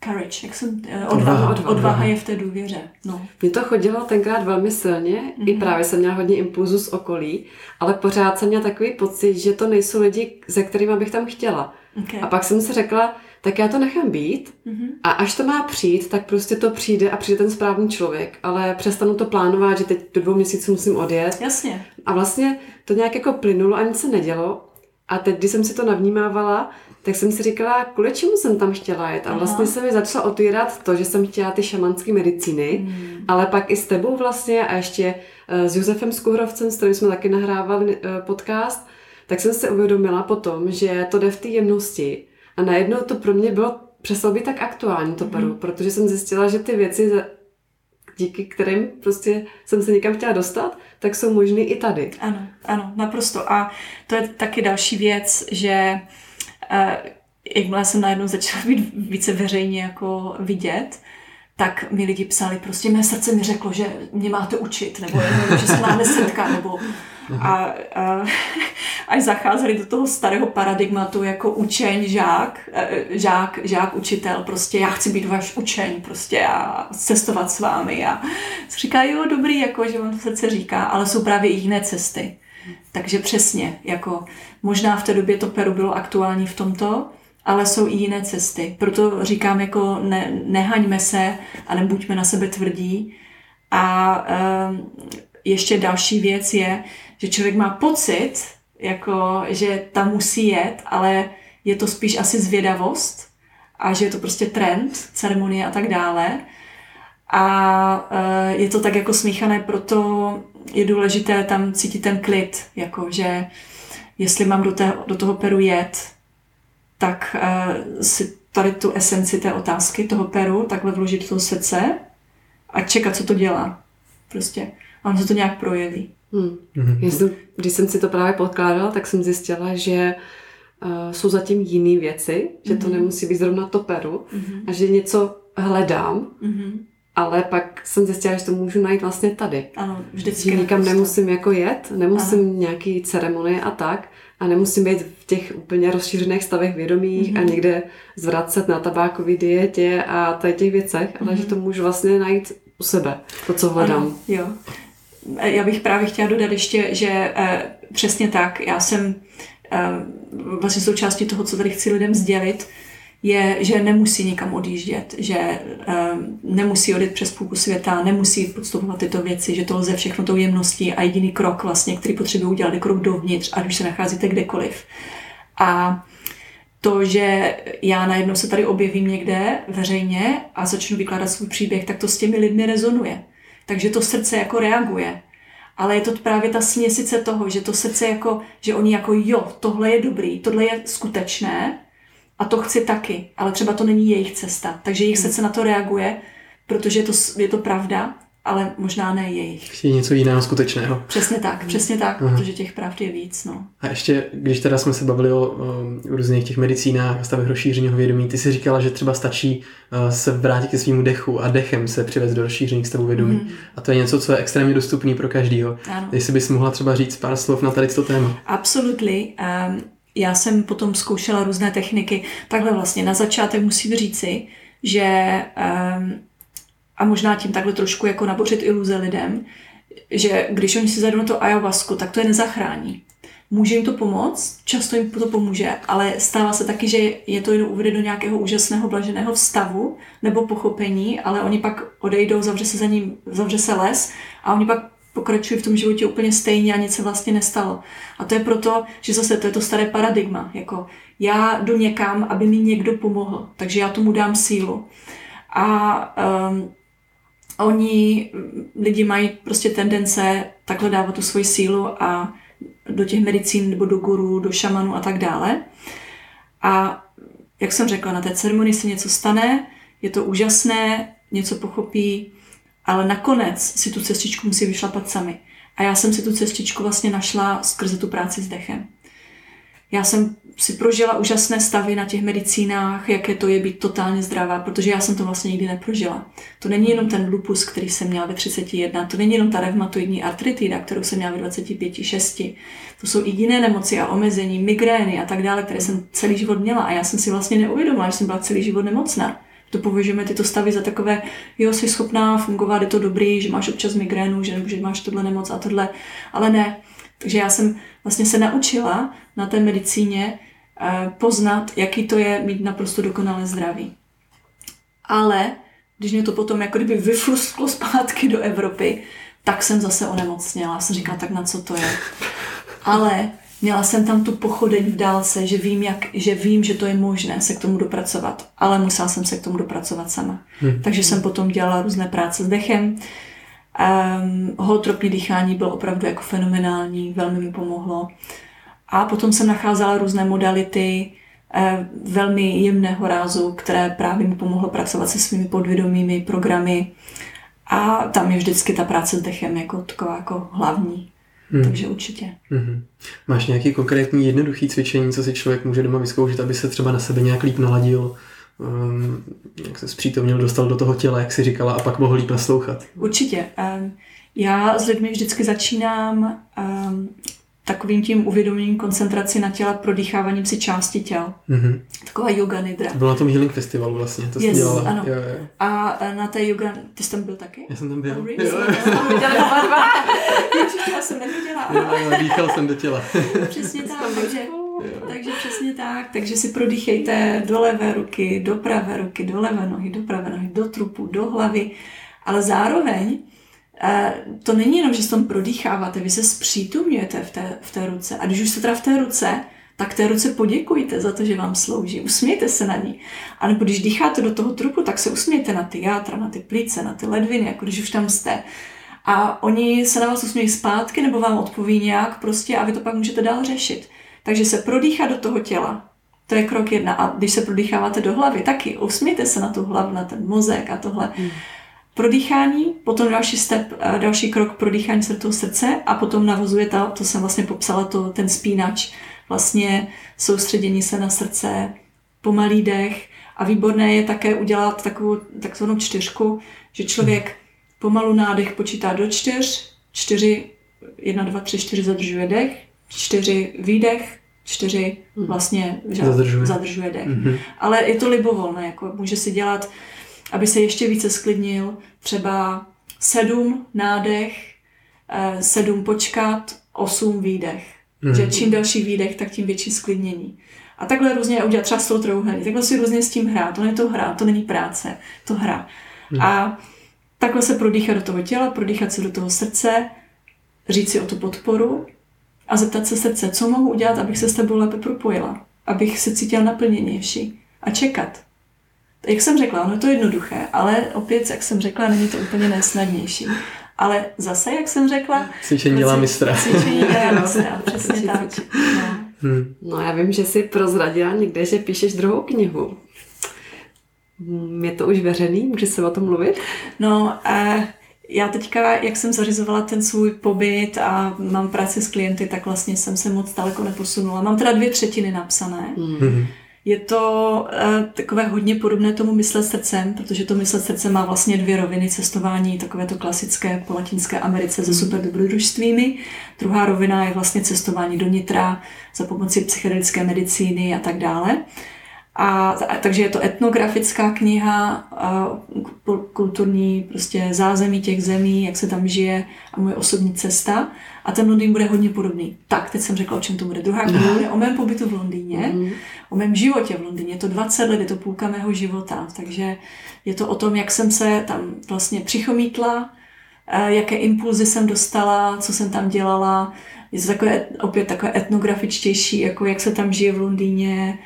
courage, jak jsem, uh, odvaha, odvaha, odvaha je v té důvěře. No. Mně to chodilo tenkrát velmi silně, mm-hmm. i mhm. právě jsem měla hodně impulzu z okolí, ale pořád jsem měla takový pocit, že to nejsou lidi, ze kterými bych tam chtěla. Okay. A pak jsem si řekla, tak já to nechám být mm-hmm. a až to má přijít, tak prostě to přijde a přijde ten správný člověk, ale přestanu to plánovat, že teď do dvou měsíců musím odjet. Jasně. A vlastně to nějak jako plynulo a nic se nedělo A teď, když jsem si to navnímávala, tak jsem si říkala, kvůli čemu jsem tam chtěla jet. A Aha. vlastně se mi začalo otvírat to, že jsem chtěla ty šamanské medicíny, Hmm. ale pak i s tebou vlastně a ještě eh, s Josefem Skuhrovcem, s kterým jsme taky nahrávali eh, podcast, tak jsem si uvědomila potom, že to jde v té jemnosti. A najednou to pro mě bylo přestalo být tak aktuální to Mhm. protože jsem zjistila, že ty věci, díky kterým prostě jsem se někam chtěla dostat, tak jsou možné i tady. Ano, ano, naprosto. A to je taky další věc, že eh, jakmile jsem najednou začala být více veřejně jako vidět, tak mi lidi psali, prostě mé srdce mi řeklo, že mě máte učit, nebo, nebo že se máme setkat, nebo a, a až zacházeli do toho starého paradigmatu jako učeň, žák, eh, žák, žák, učitel, prostě já chci být váš učeň, prostě a cestovat s vámi a říká, jo, dobrý, jako, že vám to srdce říká, ale jsou právě i jiné cesty. Takže přesně, jako možná v té době to Peru bylo aktuální v tomto, ale jsou i jiné cesty. Proto říkám, jako ne, nehaňme se a nebuďme na sebe tvrdí. A um, ještě další věc je, že člověk má pocit, jako, že tam musí jet, ale je to spíš asi zvědavost a že je to prostě trend, ceremonie a tak dále. A uh, je to tak jako smíchané, proto je důležité tam cítit ten klid, jako že jestli mám do, té, do toho Peru jet, tak uh, si tady tu esenci té otázky toho Peru takhle vložit do srdce a čekat, co to dělá. Prostě. A on se to nějak projeví. Hmm. Mhm. Já jsem, když jsem si to právě podkládala, tak jsem zjistila, že uh, jsou zatím jiné věci, že to Mhm. nemusí být zrovna to peru Mm-hmm. a že něco hledám, Mm-hmm. ale pak jsem zjistila, že to můžu najít vlastně tady. Ano, vždycky. Že nikam naprosto. nemusím jako jet, nemusím ano. nějaký ceremonie a tak a nemusím být v těch úplně rozšířených stavech vědomých Mhm. a někde zvracet na tabákové dietě a tady těch věcech, ale Mhm. že to můžu vlastně najít u sebe, to, co hledám. Ano, jo. E, Já bych právě chtěla dodat ještě, že eh, přesně tak, já jsem eh, vlastně součástí toho, co tady chci lidem sdělit, je, že nemusí nikam odjíždět, že eh, nemusí odjet přes půlku světa, nemusí podstupovat tyto věci, že to lze všechno tou jemností a jediný krok vlastně, který potřebuje udělat, je krok dovnitř, ať už se nacházíte kdekoliv. A to, že já najednou se tady objevím někde veřejně a začnu vykládat svůj příběh, tak to s těmi lidmi rezonuje. Takže to srdce jako reaguje. Ale je to právě ta směsice toho, že to srdce jako, že oni jako jo, tohle je dobrý, tohle je skutečné a to chci taky, ale třeba to není jejich cesta. Takže jejich srdce na to reaguje, protože je to, je to pravda, ale možná ne jejich. Ještě něco jiného skutečného. Přesně tak, přesně tak, Aha. protože těch pravd je víc. No. A ještě, když teda jsme se bavili o, o různých těch medicínách a stavech rozšířeného vědomí, ty si říkala, že třeba stačí uh, se vrátit ke svýmu dechu a dechem se přivést do rozšířených stavů vědomí. Mhm. A to je něco, co je extrémně dostupný pro každýho. Ano. Jestli bys mohla třeba říct pár slov na tady to téma. Absolutely. Um, já jsem potom zkoušela různé techniky. Takhle vlastně na začátek musím říci, že um, a možná tím takhle trošku jako nabořit iluze lidem, že když oni si zajdou na to ayahuasku, tak to je nezachrání. Může jim to pomoct, často jim to pomůže, ale stává se taky, že je to jenom uvede do nějakého úžasného blaženého stavu nebo pochopení, ale oni pak odejdou, zavře se za ním, zavře se les a oni pak pokračují v tom životě úplně stejně a nic se vlastně nestalo. A to je proto, že zase to je to staré paradigma, jako já jdu někam, aby mi někdo pomohl, takže já tomu dám sílu. A um, oni, lidi mají prostě tendence takhle dávat tu svoji sílu a do těch medicín nebo do guru, do šamanu a tak dále. A jak jsem řekla, na té ceremonii se něco stane, je to úžasné, něco pochopí, ale nakonec si tu cestičku musí vyšlapat sami. A já jsem si tu cestičku vlastně našla skrze tu práci s dechem. Já jsem si prožila úžasné stavy na těch medicínách, jaké to je být totálně zdravá, protože já jsem to vlastně nikdy neprožila. To není jenom ten lupus, který jsem měla ve 31, to není jenom ta reumatoidní artritida, kterou jsem měla ve 25, 6. To jsou i jiné nemoci a omezení, migrény a tak dále, které jsem celý život měla a já jsem si vlastně neuvědomila, že jsem byla celý život nemocná. To považujeme tyto stavy za takové, jo, jsi schopná fungovat, je to dobrý, že máš občas migrénu, že, že máš tohle nemoc a tohle, ale ne. Takže já jsem vlastně se naučila na té medicíně eh, poznat, jaký to je mít naprosto dokonalé zdraví. Ale když mě to potom jako kdyby vyflusklo zpátky do Evropy, tak jsem zase onemocněla. Jsem říkala, tak na co to je? Ale Měla jsem tam tu pochodeň v dálce, že vím, jak, že vím, že to je možné se k tomu dopracovat, ale musela jsem se k tomu dopracovat sama. Hmm. Takže jsem potom dělala různé práce s dechem. Um, holotropní dýchání bylo opravdu jako fenomenální, velmi mi pomohlo. A potom jsem nacházela různé modality, eh, velmi jemného rázu, které právě mi pomohlo pracovat se svými podvědomými programy. A tam je vždycky ta práce s dechem jako taková jako hlavní. Hmm. Takže určitě. Hmm. Máš nějaký konkrétní jednoduchý cvičení, co si člověk může doma vyzkoušet, aby se třeba na sebe nějak líp naladil, um, jak se zpřítomnil, dostal do toho těla, jak si říkala, a pak mohl líp naslouchat? Určitě. Um, já s lidmi vždycky začínám um, takovým tím uvědoměním koncentraci na těla prodýcháváním si části těl. Mm-hmm. Taková yoga nidra. To bylo na tom Healing Festivalu vlastně, to yes, dělala. Ano. Jo, jo. A na té yoga, ty jsi tam byl taky? Já jsem tam byl. Oh, really? Jo, dva. já jsem neviděla. Jo, jo, dýchal jsem do těla. přesně tak, takže, takže přesně tak, takže si prodýchejte do levé ruky, do pravé ruky, do levé nohy, do pravé nohy, do trupu, do hlavy, ale zároveň to není jenom, že se tom prodýcháváte, vy se zpřítomňujete v té, v té ruce. A když už jste teda v té ruce, tak té ruce poděkujte za to, že vám slouží. Usmějte se na ní. A nebo když dýcháte do toho trupu, tak se usmějte na ty játra, na ty plíce, na ty ledviny, jako když už tam jste. A oni se na vás usmějí zpátky nebo vám odpoví nějak prostě a vy to pak můžete dál řešit. Takže se prodýchat do toho těla. To je krok jedna. A když se prodýcháváte do hlavy, taky usmějte se na tu hlavu, na ten mozek a tohle. Hmm prodýchání, potom další step, eh, další krok prodýchání se do toho srdce a potom navozuje ta, to jsem vlastně popsala, to, ten spínač, vlastně soustředění se na srdce, pomalý dech a výborné je také udělat takovou takzvanou čtyřku, že člověk pomalu nádech počítá do čtyř, čtyři, jedna, dva, tři, čtyři zadržuje dech, čtyři výdech, čtyři hmm. vlastně zadržuje, zadržuje dech. Mm-hmm. Ale je to libovolné, jako může si dělat aby se ještě více sklidnil, třeba sedm nádech, eh, sedm počkat, osm výdech. Mm. Že čím další výdech, tak tím větší sklidnění. A takhle různě udělat třeba s tou trouhelí. Takhle si různě s tím hrát. To není to hra, to není práce, to hra. Mm. A takhle se prodýchat do toho těla, prodýchat se do toho srdce, říct si o tu podporu a zeptat se srdce, co mohu udělat, abych se s tebou lépe propojila, abych se cítila naplněnější a čekat jak jsem řekla, ono je to jednoduché, ale opět, jak jsem řekla, není to úplně nejsnadnější. Ale zase, jak jsem řekla... Cvičení dělá mistra. Cvičení dělá mistra, přesně tak. No. Hmm. no já vím, že jsi prozradila někde, že píšeš druhou knihu. Je to už veřejný? Může se o tom mluvit? No, uh, já teďka, jak jsem zařizovala ten svůj pobyt a mám práci s klienty, tak vlastně jsem se moc daleko neposunula. Mám teda dvě třetiny napsané. Hmm. Je to uh, takové hodně podobné tomu myslet srdcem, protože to myslet srdcem má vlastně dvě roviny cestování, takové to klasické po Latinské Americe se super dobrodružstvími. Druhá rovina je vlastně cestování do nitra za pomoci psychedelické medicíny a tak dále. A, a takže je to etnografická kniha, a, kulturní prostě zázemí těch zemí, jak se tam žije a moje osobní cesta. A ten Londýn bude hodně podobný. Tak, teď jsem řekla, o čem to bude. Druhá kniha bude o mém pobytu v Londýně, mm. o mém životě v Londýně. Je to 20 let, je to půlka mého života. Takže je to o tom, jak jsem se tam vlastně přichomítla, jaké impulzy jsem dostala, co jsem tam dělala. Je to takové, opět takové etnografičtější, jako jak se tam žije v Londýně,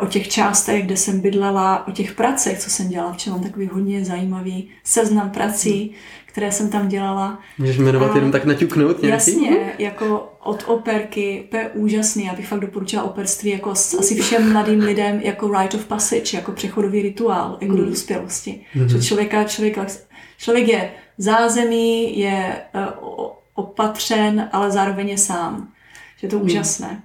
o těch částech, kde jsem bydlela, o těch pracech, co jsem dělala. Včera mám takový hodně zajímavý seznam prací, které jsem tam dělala. Můžeš jmenovat a jenom tak naťuknout nějaký? Jasně, jako od operky, to je úžasný, já bych fakt doporučila operství jako asi všem mladým lidem jako rite of passage, jako přechodový rituál, jako mm. do dospělosti. Mm-hmm. Že člověka, člověk, člověk je zázemí, je uh, opatřen, ale zároveň je sám. Že je to mm. úžasné.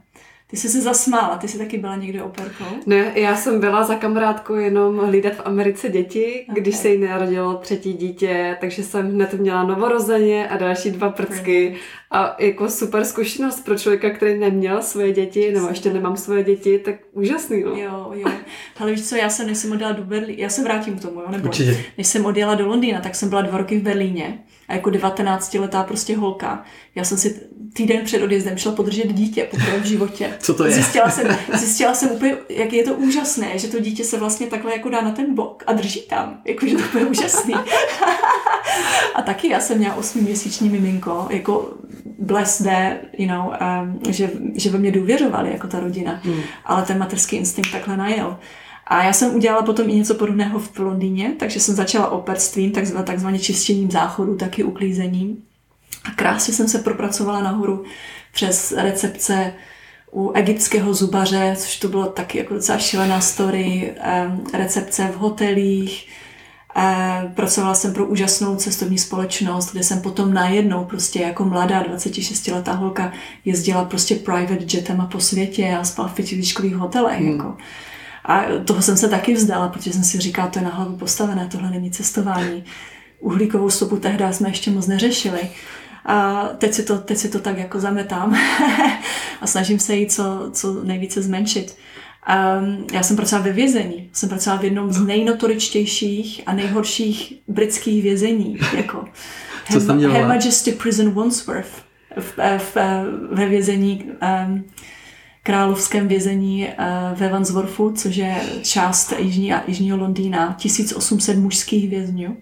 Ty jsi se zasmála, ty jsi taky byla někde operkou? Ne, já jsem byla za kamarádkou jenom hlídat v Americe děti, okay. když se jí narodilo třetí dítě, takže jsem hned měla novorozeně a další dva prcky. A jako super zkušenost pro člověka, který neměl svoje děti, nebo ještě nemám svoje děti, tak úžasný, no. Jo, jo. Ale víš co, já jsem, než jsem odjela do Berlína, já se vrátím k tomu, jo, nebo Určitě. než jsem odjela do Londýna, tak jsem byla dva roky v Berlíně a jako 19-letá prostě holka. Já jsem si týden před odjezdem šla podržet dítě poprvé v životě. Co to je? Zjistila jsem, zjistila jsem úplně, jak je to úžasné, že to dítě se vlastně takhle jako dá na ten bok a drží tam. Jakože to je úžasný. a taky já jsem měla osmiměsíční miminko, jako bless there, you know, um, že, že ve mě důvěřovali jako ta rodina. Hmm. Ale ten materský instinkt takhle najel. A já jsem udělala potom i něco podobného v Londýně, takže jsem začala operstvím, takzvaně čištěním záchodu, taky uklízením. A krásně jsem se propracovala nahoru přes recepce u egyptského zubaře, což to bylo taky jako docela šílená story, recepce v hotelích, Pracovala jsem pro úžasnou cestovní společnost, kde jsem potom najednou prostě jako mladá 26-letá holka jezdila prostě private jetem po světě a spala v pětivíčkových hotelech. Hmm. Jako. A toho jsem se taky vzdala, protože jsem si říkala, to je na hlavu postavené, tohle není cestování. Uhlíkovou stopu tehdy jsme ještě moc neřešili. A teď si to, teď si to tak jako zametám a snažím se jí co, co nejvíce zmenšit. Um, já jsem pracovala ve vězení. Jsem pracovala v jednom z nejnotoričtějších a nejhorších britských vězení. Jako Co dělala? Her Majesty Prison Wandsworth v, v, ve vězení um, královském vězení uh, ve Wandsworthu, což je část jižní a jižního Londýna, 1800 mužských vězňů.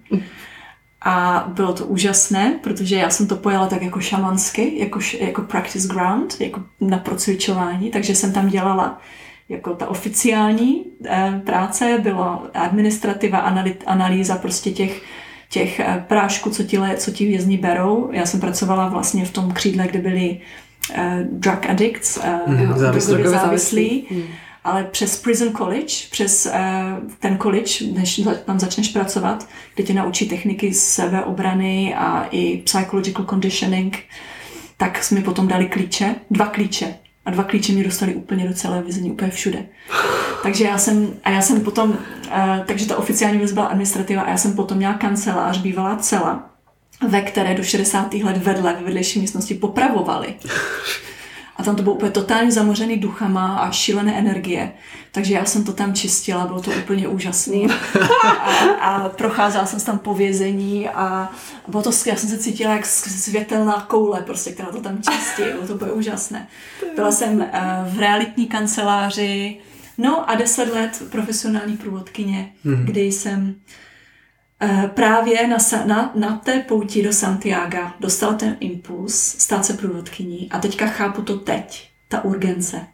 A bylo to úžasné, protože já jsem to pojala tak jako šamansky, jako, jako practice ground, jako na procvičování, takže jsem tam dělala jako ta oficiální eh, práce, bylo administrativa, analýza prostě těch, těch eh, prášků, co ti, co ti vězni berou. Já jsem pracovala vlastně v tom křídle, kde byli uh, drug addicts, uh, mm, závislí, závislí mm. ale přes Prison College, přes uh, ten college, než tam začneš pracovat, kde tě naučí techniky sebeobrany a i psychological conditioning, tak jsme potom dali klíče, dva klíče a dva klíče mi dostali úplně do celé vězení, úplně všude. Takže já jsem, a já jsem potom, uh, takže ta oficiální věc byla administrativa a já jsem potom měla kancelář, bývalá cela, ve které do 60. let vedle, ve vedlejší místnosti popravovali. A tam to bylo úplně totálně zamořený duchama a šílené energie. Takže já jsem to tam čistila, bylo to úplně úžasný. A, a procházela jsem tam po vězení a bylo to, já jsem se cítila jak světelná koule, prostě, která to tam čistí. Bylo to úplně úžasné. Byla jsem eh, v realitní kanceláři, no a deset let profesionální průvodkyně, hmm. kdy jsem právě na, na, na té pouti do Santiago dostala ten impuls stát se průvodkyní a teďka chápu to teď, ta urgence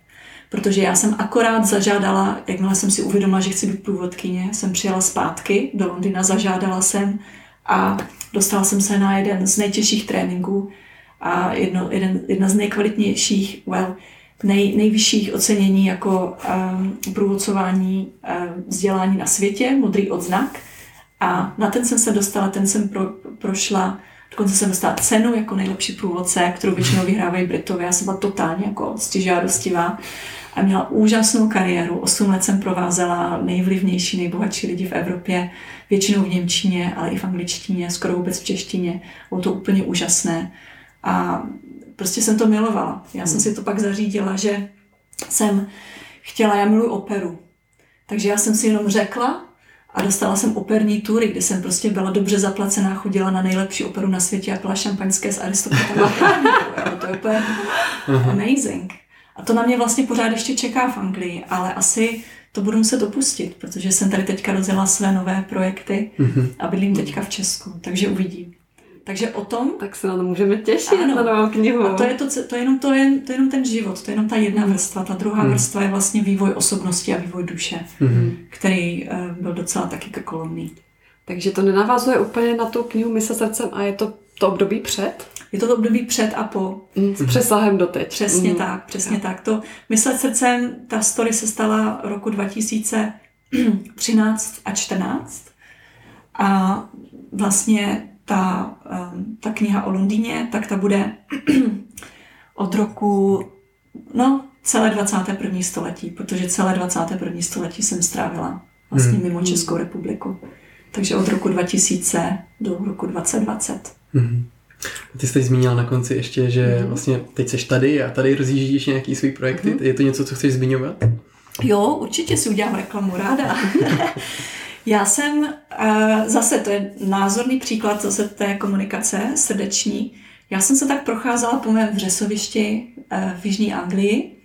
protože já jsem akorát zažádala, jakmile jsem si uvědomila, že chci být průvodkyně, jsem přijela zpátky do Londýna, zažádala jsem a dostala jsem se na jeden z nejtěžších tréninků a jedno, jeden, jedna z nejkvalitnějších, well, nej, nejvyšších ocenění jako um, průvodcování um, vzdělání na světě, modrý odznak. A na ten jsem se dostala, ten jsem pro, prošla, dokonce jsem dostala cenu jako nejlepší průvodce, kterou většinou vyhrávají Britové. Já jsem byla totálně jako stižádostivá a měla úžasnou kariéru. Osm let jsem provázela nejvlivnější, nejbohatší lidi v Evropě, většinou v Němčině, ale i v angličtině, skoro vůbec v češtině. Bylo to úplně úžasné. A prostě jsem to milovala. Já jsem si to pak zařídila, že jsem chtěla, já miluji operu. Takže já jsem si jenom řekla a dostala jsem operní tury, kde jsem prostě byla dobře zaplacená, chodila na nejlepší operu na světě a pila šampaňské s Aristotetem. to je úplně amazing. A to na mě vlastně pořád ještě čeká v Anglii, ale asi to budu muset dopustit, protože jsem tady teďka rozjela své nové projekty mm-hmm. a bydlím teďka v Česku, takže uvidím. Takže o tom... Tak se na to můžeme těšit, ano, na novou knihu. A to je, to, to, je jenom, to, je, to je jenom ten život, to je jenom ta jedna mm. vrstva. Ta druhá mm. vrstva je vlastně vývoj osobnosti a vývoj duše, mm. který uh, byl docela taky krkolomný. Takže to nenavazuje úplně na tu knihu Mysl srdcem a je to to období před? Je to, to období před a po. Mm, s přesahem do teď. Přesně mm. tak, přesně tak. To Myslet srdcem, ta story se stala roku 2013 a 14 a vlastně ta, ta kniha o Londýně, tak ta bude od roku, no, celé 21. století, protože celé 21. století jsem strávila vlastně mm. mimo Českou republiku. Takže od roku 2000 do roku 2020. Mm. Ty jsi teď zmínila na konci ještě, že mm. vlastně teď seš tady a tady rozjíždíš nějaký svůj projekty. Mm. Je to něco, co chceš zmiňovat? Jo, určitě si udělám reklamu ráda. Já jsem, uh, zase to je názorný příklad zase té komunikace srdeční. Já jsem se tak procházela po mém vřesovišti uh, v Jižní Anglii.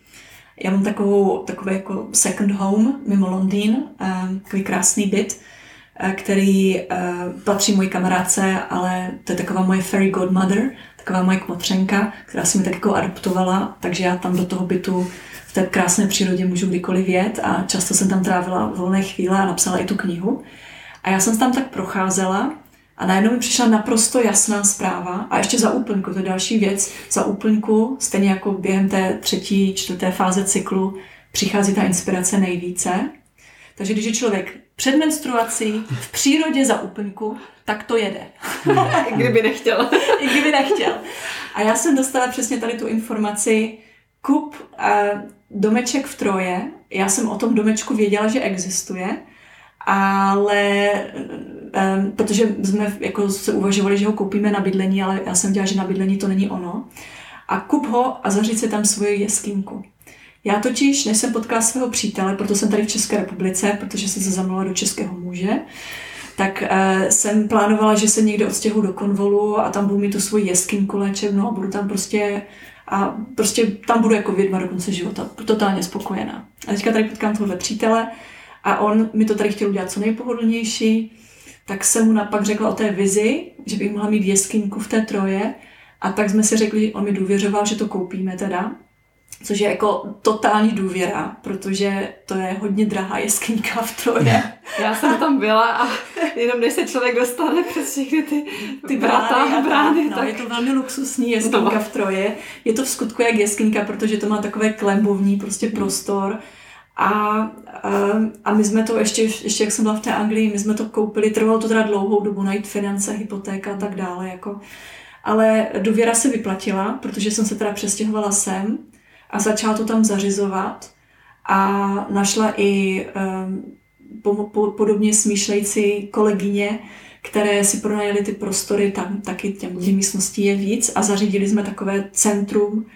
Já mám takovou, takový jako second home mimo Londýn, uh, takový krásný byt který patří mojí kamarádce, ale to je taková moje fairy godmother, taková moje kmotřenka, která si mi tak jako adoptovala, takže já tam do toho bytu v té krásné přírodě můžu kdykoliv jet a často jsem tam trávila volné chvíle a napsala i tu knihu. A já jsem tam tak procházela a najednou mi přišla naprosto jasná zpráva. A ještě za úplňku, to je další věc, za úplňku, stejně jako během té třetí, čtvrté fáze cyklu, přichází ta inspirace nejvíce. Takže když je člověk před menstruací, v přírodě za úplňku, tak to jede. I kdyby nechtěl. I kdyby nechtěl. A já jsem dostala přesně tady tu informaci, kup uh, domeček v Troje. Já jsem o tom domečku věděla, že existuje, ale um, protože jsme jako se uvažovali, že ho koupíme na bydlení, ale já jsem dělala, že na bydlení to není ono. A kup ho a zaříď si tam svoji jeskynku. Já totiž, než jsem potkala svého přítele, proto jsem tady v České republice, protože jsem se zamluvila do českého muže, tak uh, jsem plánovala, že se někde odstěhu do konvolu a tam budu mít tu svoji jeskynku léčebnou a budu tam prostě a prostě tam budu jako vědma do konce života, totálně spokojená. A teďka tady potkám tohle přítele a on mi to tady chtěl udělat co nejpohodlnější, tak jsem mu napak řekla o té vizi, že bych mohla mít jeskynku v té troje a tak jsme si řekli, on mi důvěřoval, že to koupíme teda což je jako totální důvěra, protože to je hodně drahá jeskyňka v Troje. Já jsem tam byla a jenom než se člověk dostane přes všechny ty, ty vrata, brány, brány no, tak... je to velmi luxusní jeskyňka no. v Troje. Je to v skutku jak jeskyňka, protože to má takové klembovní prostě prostor. A, a, a my jsme to ještě, ještě jak jsem byla v té Anglii, my jsme to koupili, trvalo to teda dlouhou dobu najít finance, hypotéka a tak dále. Jako. Ale důvěra se vyplatila, protože jsem se teda přestěhovala sem a začala to tam zařizovat a našla i um, po, po, podobně smýšlející kolegyně, které si pronajeli ty prostory, tam taky těm, těm místností je víc a zařídili jsme takové centrum,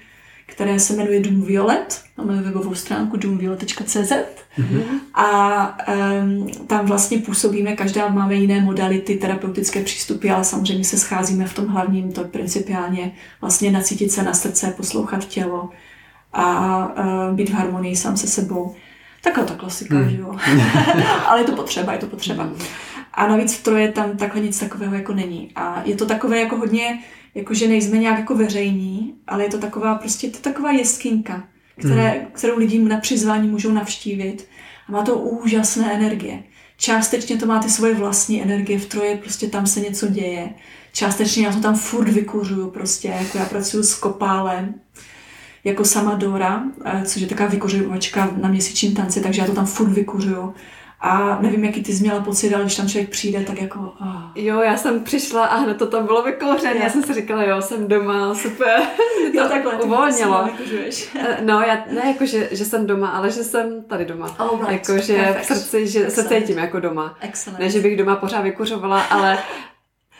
které se jmenuje Dům Violet. Máme webovou stránku doomviolet.cz mm-hmm. a um, tam vlastně působíme, každá máme jiné modality, terapeutické přístupy, ale samozřejmě se scházíme v tom hlavním, to je principiálně vlastně nacítit se na srdce, poslouchat tělo, a uh, být v harmonii sám se sebou. Taková ta klasika, hmm. že jo. Ale je to potřeba, je to potřeba. A navíc v Troje tam takhle nic takového jako není. A je to takové jako hodně, jako že nejsme nějak jako veřejní, ale je to taková prostě to taková jeskyňka, které, hmm. kterou lidi na přizvání můžou navštívit. A má to úžasné energie. Částečně to má ty svoje vlastní energie, v Troje prostě tam se něco děje. Částečně já to tam furt vykuřuju prostě, jako já pracuji s kopálem, jako sama Dora, eh, což je taková vykuřovačka na měsíčním tanci, takže já to tam furt vykuřuju. A nevím, jaký ty jsi měla pocit, ale když tam člověk přijde, tak jako... Oh. Jo, já jsem přišla a hned to tam bylo vykouřené. Já jsem si říkala, jo, jsem doma, super. to jo, takhle, uvolnilo. Eh, no, já ne jako, že, že jsem doma, ale že jsem tady doma. Oh, right. Jako, že v srdci, že Excellent. se cítím jako doma. Excellent. Ne, že bych doma pořád vykuřovala, ale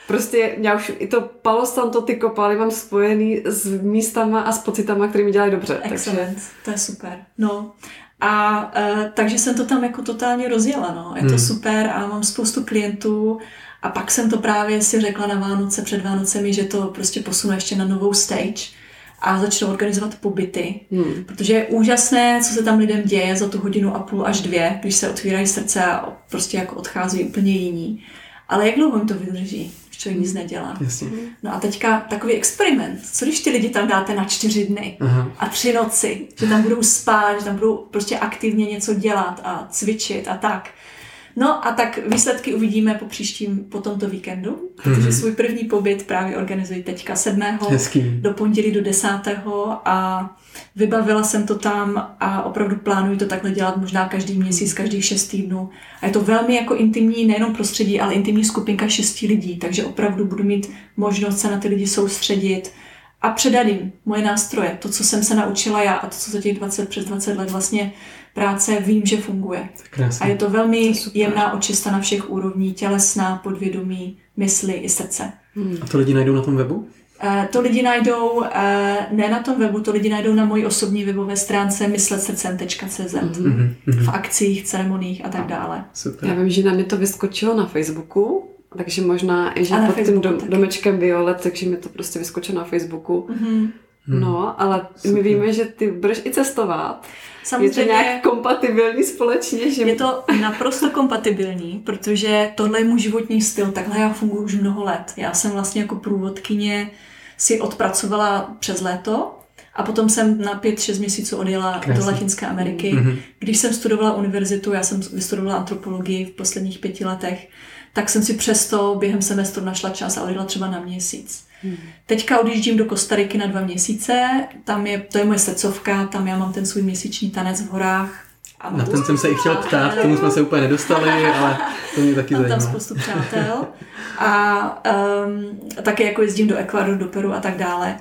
Prostě já už i to Palo Santo, ty kopaly mám spojený s místama a s pocitama, které mi dělají dobře. Excellent, takže... to je super. No, a uh, takže jsem to tam jako totálně rozjela, no. Je to hmm. super a mám spoustu klientů a pak jsem to právě si řekla na Vánoce, před Vánocemi, že to prostě posunu ještě na novou stage a začnu organizovat pobyty, hmm. protože je úžasné, co se tam lidem děje za tu hodinu a půl až dvě, když se otvírají srdce a prostě jako odchází úplně jiní. Ale jak dlouho jim to vydrží? Člověk nic nedělá. Jasně. No a teďka takový experiment. Co když ty lidi tam dáte na čtyři dny Aha. a tři noci, že tam budou spát, že tam budou prostě aktivně něco dělat a cvičit a tak. No a tak výsledky uvidíme po příštím, po tomto víkendu, protože mm-hmm. svůj první pobyt právě organizuji teďka 7. Hezký. do pondělí do 10. a vybavila jsem to tam a opravdu plánuji to takhle dělat možná každý měsíc, každých šest týdnů. A je to velmi jako intimní, nejenom prostředí, ale intimní skupinka šesti lidí, takže opravdu budu mít možnost se na ty lidi soustředit a předat jim moje nástroje, to, co jsem se naučila já a to, co za těch 20 přes 20 let vlastně práce vím, že funguje. Krásný. A je to velmi to jemná očista na všech úrovní, tělesná, podvědomí, mysli i srdce. Hmm. A to lidi najdou na tom webu? Uh, to lidi najdou uh, ne na tom webu, to lidi najdou na mojí osobní webové stránce mysletsrdcem.cz mm-hmm. v akcích, ceremoniích a tak dále. Super. Já vím, že na mě to vyskočilo na Facebooku, takže možná i že pod tím dom, domečkem Violet, takže mi to prostě vyskočilo na Facebooku. Mm-hmm. No, ale Super. my víme, že ty budeš i cestovat. Samozřejmě, je to nějak kompatibilní společně? Že... Je to naprosto kompatibilní, protože tohle je můj životní styl, takhle já funguji už mnoho let. Já jsem vlastně jako průvodkyně si odpracovala přes léto a potom jsem na pět, šest měsíců odjela Krásný. do Latinské Ameriky. Mhm. Když jsem studovala univerzitu, já jsem vystudovala antropologii v posledních pěti letech, tak jsem si přesto během semestru našla čas a odjela třeba na měsíc. Teďka odjíždím do Kostariky na dva měsíce, tam je, to je moje srdcovka, tam já mám ten svůj měsíční tanec v horách. A Na ten jsem se i chtěl ptát, k tomu jsme se úplně nedostali, ale to mě taky Mám tam zajímá. spoustu přátel. A um, také jako jezdím do Ekvádoru, do Peru a tak dále.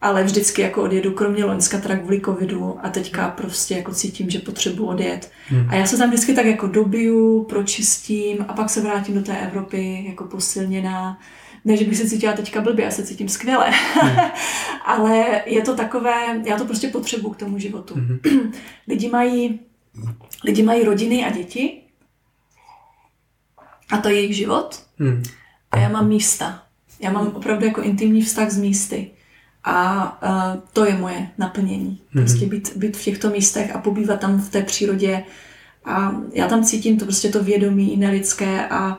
Ale vždycky jako odjedu, kromě Loňska teda kvůli covidu a teďka prostě jako cítím, že potřebuji odjet. Hmm. A já se tam vždycky tak jako dobiju, pročistím a pak se vrátím do té Evropy jako posilněná. Ne, že bych se cítila teďka blbě, já se cítím skvěle. Ale je to takové, já to prostě potřebuji k tomu životu. Mhm. lidi, mají, lidi mají rodiny a děti a to je jejich život Hmm. a já mám místa. Já mám opravdu jako intimní vztah s místy. A uh, to je moje naplnění. Prostě být, být v těchto místech a pobývat tam v té přírodě. A já tam cítím to prostě to vědomí nelidské a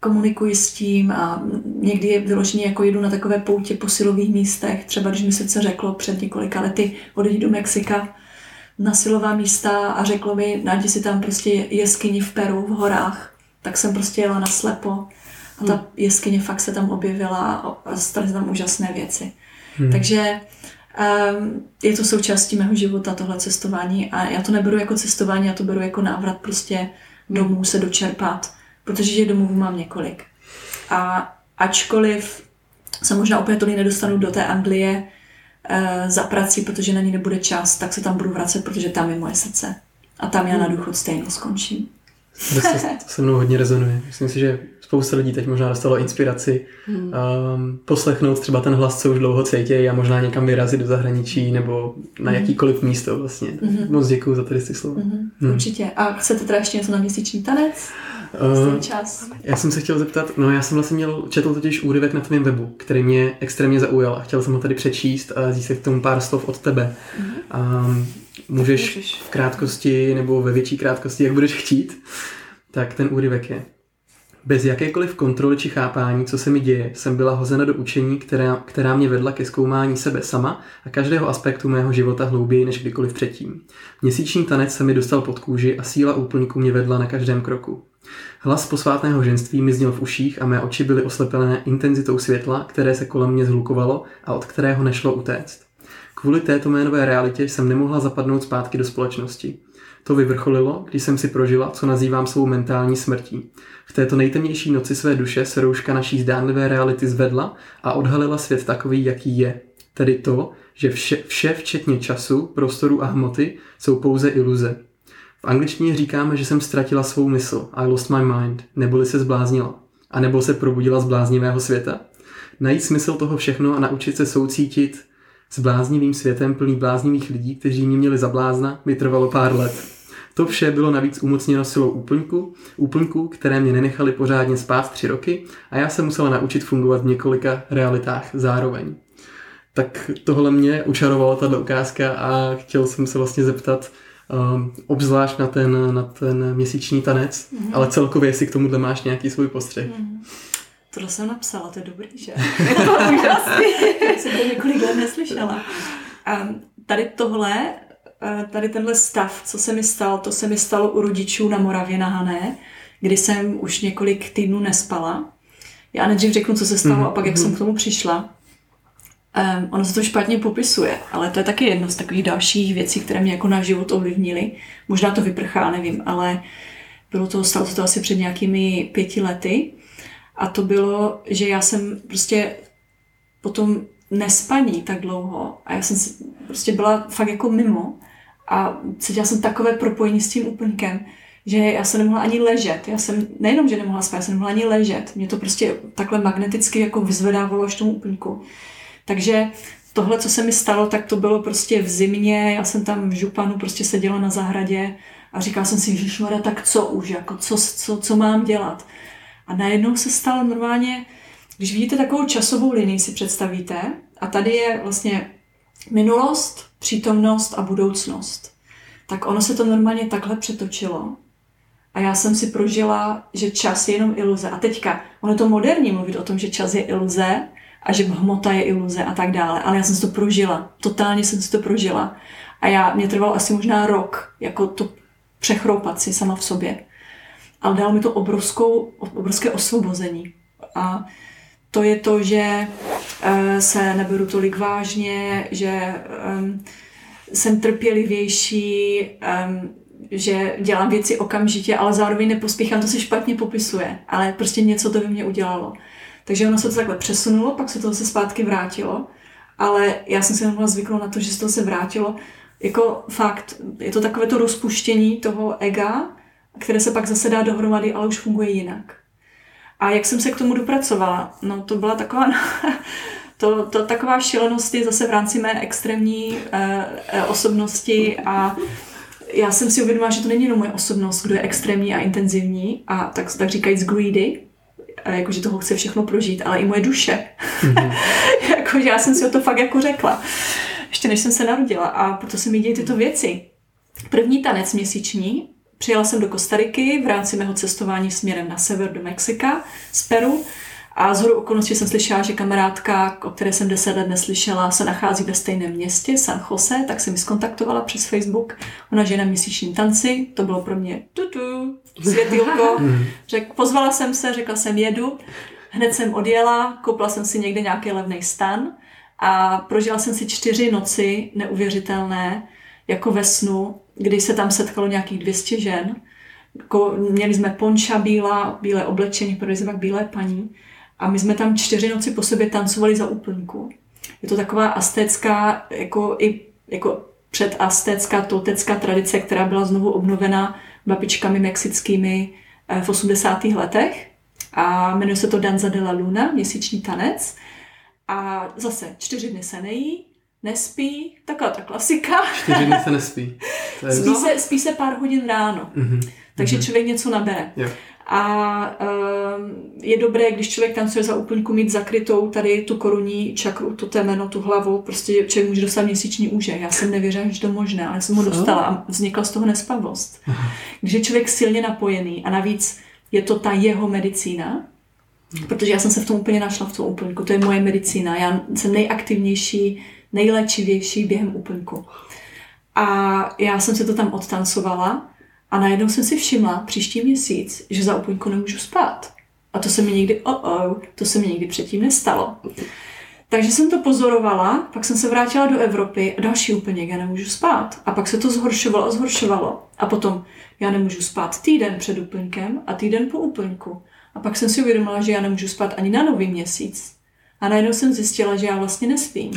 komunikuji s tím a někdy je vyloženě jako jedu na takové poutě po silových místech. Třeba když mi srdce řeklo před několika lety odejít do Mexika na silová místa a řeklo mi, najdi si tam prostě jeskyni v Peru, v horách. Tak jsem prostě jela na slepo a ta jeskyně fakt se tam objevila a- a staly se tam úžasné věci. Hmm. Takže um, je to součástí mého života, tohle cestování a já to neberu jako cestování, já to beru jako návrat prostě domů se dočerpat, protože že domovů mám několik. A ačkoliv se možná úplně tolik nedostanu do té Anglie uh, za prací, protože na ní nebude čas, tak se tam budu vracet, protože tam je moje srdce. A tam já na důchod stejně skončím. Prostě to se mnou hodně rezonuje. Myslím si, že spousta lidí teď možná dostalo inspiraci Hmm. um, poslechnout třeba ten hlas, co už dlouho cítějí a možná někam vyrazit do zahraničí nebo na jakýkoliv místo vlastně. Mhm. Moc děkuji za tady ty slova. Mhm, Hmm. Určitě. A chcete teda ještě něco na měsíční tanec? Uh, Ten čas. já jsem se chtěl zeptat, no já jsem vlastně měl, četl totiž úryvek na tvém webu, který mě extrémně zaujal a chtěl jsem ho tady přečíst a získat k tomu pár slov od tebe. Um, můžeš Můžeš. v krátkosti nebo ve větší krátkosti, jak budeš chtít, tak ten úryvek je. Bez jakékoliv kontroly či chápání, co se mi děje, jsem byla hozena do učení, která, která mě vedla ke zkoumání sebe sama a každého aspektu mého života hlouběji než kdykoliv předtím. Měsíční tanec se mi dostal pod kůži a síla úplníku mě vedla na každém kroku. Hlas posvátného ženství mi zněl v uších a mé oči byly oslepené intenzitou světla, které se kolem mě zhlukovalo a od kterého nešlo utéct. Kvůli této mé nové realitě jsem nemohla zapadnout zpátky do společnosti. To vyvrcholilo, když jsem si prožila, co nazývám svou mentální smrtí. V této nejtemnější noci své duše se rouška naší zdánlivé reality zvedla a odhalila svět takový, jaký je. Tedy to, že vše, vše včetně času, prostoru a hmoty jsou pouze iluze. V angličtině říkáme, že jsem ztratila svou mysl, I lost my mind, neboli se zbláznila. A nebo se probudila z bláznivého světa. Najít smysl toho všechno a naučit se soucítit s bláznivým světem plný bláznivých lidí, kteří mě měli za blázna, mi trvalo pár let. To vše bylo navíc umocněno silou úplňku, úplňku, které mě nenechali pořádně spát tři roky a já se musela naučit fungovat v několika realitách zároveň. Tak tohle mě učarovalo tato ukázka a chtěl jsem se vlastně zeptat, um, obzvlášť na ten, na ten měsíční tanec, mm-hmm. ale celkově, jestli k tomuhle máš nějaký svůj postřeh. Mm. Tohle jsem napsala, to je dobrý, že? Je to úžasný. jsem to několik let neslyšela. A tady tohle, tady tenhle stav, co se mi stalo, to se mi stalo u rodičů na Moravě na Hané, kdy jsem už několik týdnů nespala. Já nejdřív řeknu, co se stalo, mm-hmm. a pak jak jsem k tomu přišla. Um, ono se to špatně popisuje, ale to je taky jedno z takových dalších věcí, které mě jako na život ovlivnily. Možná to vyprchá, nevím, ale bylo to, stalo se to asi před nějakými pěti lety. A to bylo, že já jsem prostě potom nespaní tak dlouho a já jsem prostě byla fakt jako mimo a cítila jsem takové propojení s tím úplňkem, že já jsem nemohla ani ležet. Já jsem nejenom, že nemohla spát, já jsem nemohla ani ležet. Mě to prostě takhle magneticky jako vyzvedávalo až tomu úplňku. Takže tohle, co se mi stalo, tak to bylo prostě v zimě, já jsem tam v Županu prostě seděla na zahradě a říkala jsem si, Ježišmarja, tak co už, jako co, co, co mám dělat? A najednou se stalo normálně, když vidíte takovou časovou linii, si představíte, a tady je vlastně minulost, přítomnost a budoucnost. Tak ono se to normálně takhle přetočilo. A já jsem si prožila, že čas je jenom iluze. A teďka, ono je to moderní mluvit o tom, že čas je iluze, a že hmota je iluze a tak dále. Ale já jsem si to prožila. Totálně jsem si to prožila. A já, mě trvalo asi možná rok, jako to přechroupat si sama v sobě. Ale dalo mi to obrovskou, obrovské osvobození. A to je to, že uh, se neberu tolik vážně, že um, jsem trpělivější, um, že dělám věci okamžitě, ale zároveň nepospíchám, to se špatně popisuje, ale prostě něco to by mě udělalo. Takže ono se to takhle přesunulo, pak se to zase zpátky vrátilo, ale já jsem si nemohla zvyknout na to, že se to se vrátilo. Jako fakt, je to takové to rozpuštění toho ega, které se pak zase dá dohromady, ale už funguje jinak. A jak jsem se k tomu dopracovala? No to byla taková, to, to taková šílenost je zase v rámci mé extrémní eh, eh, osobnosti a já jsem si uvědomila, že to není jenom moje osobnost, kdo je extrémní a intenzivní a tak, tak říkajíc greedy, jakože toho chce všechno prožít, ale i moje duše. Mm-hmm. jakože já jsem si o to fakt jako řekla, ještě než jsem se narodila a proto se mi dějí tyto věci. První tanec měsíční, přijela jsem do Kostariky v rámci mého cestování směrem na sever do Mexika z Peru a z okolností jsem slyšela, že kamarádka, o které jsem deset let neslyšela, se nachází ve stejném městě, San Jose, tak jsem mi skontaktovala přes Facebook. Ona žije na měsíčním tanci, to bylo pro mě tutu, světilko. Řek, pozvala jsem se, řekla jsem jedu, hned jsem odjela, koupila jsem si někde nějaký levný stan a prožila jsem si čtyři noci neuvěřitelné, jako ve snu, kdy se tam setkalo nějakých 200 žen. Měli jsme ponča bílá, bílé oblečení, protože jsme bílé paní a my jsme tam čtyři noci po sobě tancovali za úplnku. Je to taková astécká, jako i jako předastécká, totecká tradice, která byla znovu obnovena babičkami mexickými eh, v 80. letech. A jmenuje se to Danza de la Luna, měsíční tanec. A zase čtyři dny se nejí, nespí, taková ta klasika. Čtyři dny se nespí. To je spí, se, spí se pár hodin ráno, mm-hmm. takže mm-hmm. člověk něco nabere. Jo. A uh, je dobré, když člověk tancuje za úplňku, mít zakrytou tady tu korunní čakru, to temeno, tu hlavu, prostě člověk může dostat měsíční úže. Já jsem nevěřila, že to možné, ale jsem ho dostala a vznikla z toho nespavost. Když je člověk silně napojený a navíc je to ta jeho medicína, protože já jsem se v tom úplně našla v tom úplňku, to je moje medicína, já jsem nejaktivnější, nejléčivější během úplňku. A já jsem se to tam odtancovala a najednou jsem si všimla příští měsíc, že za úplňku nemůžu spát. A to se mi někdy, oh, oh, to se mi někdy předtím nestalo. Takže jsem to pozorovala, pak jsem se vrátila do Evropy a další úplně, já nemůžu spát. A pak se to zhoršovalo a zhoršovalo. A potom já nemůžu spát týden před úplňkem a týden po úplňku. A pak jsem si uvědomila, že já nemůžu spát ani na nový měsíc. A najednou jsem zjistila, že já vlastně nespím.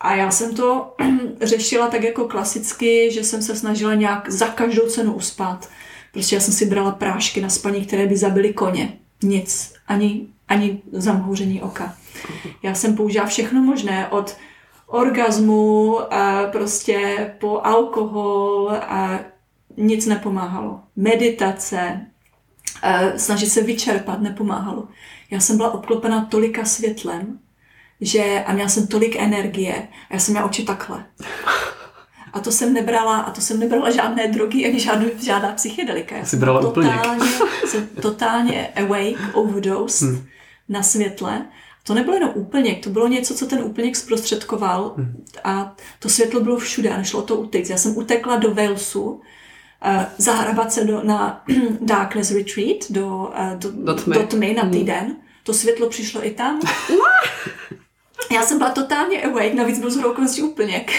A já jsem to řešila tak jako klasicky, že jsem se snažila nějak za každou cenu uspat. Prostě já jsem si brala prášky na spaní, které by zabily koně. Nic. Ani, ani zamhouření oka. Já jsem použila všechno možné od orgazmu, a prostě po alkohol a nic nepomáhalo. Meditace, snažit se vyčerpat nepomáhalo. Já jsem byla obklopena tolika světlem, že a měla jsem tolik energie a já jsem měla oči takhle. A to jsem nebrala, a to jsem nebrala žádné drogy, ani žádnou, žádná psychedelika. Já jsem brala totálně, jsem totálně awake, overdosed hmm. na světle. To nebylo jenom úplněk, to bylo něco, co ten úplněk zprostředkoval hmm. a to světlo bylo všude a nešlo to utéct. Já jsem utekla do Walesu, uh, zahrabat se do, na Darkness Retreat, do, uh, do, do, tmy. do tmy na hmm. týden. Hmm. To světlo přišlo i tam. Já jsem byla totálně awake, navíc byl zhodou okolností úplněk.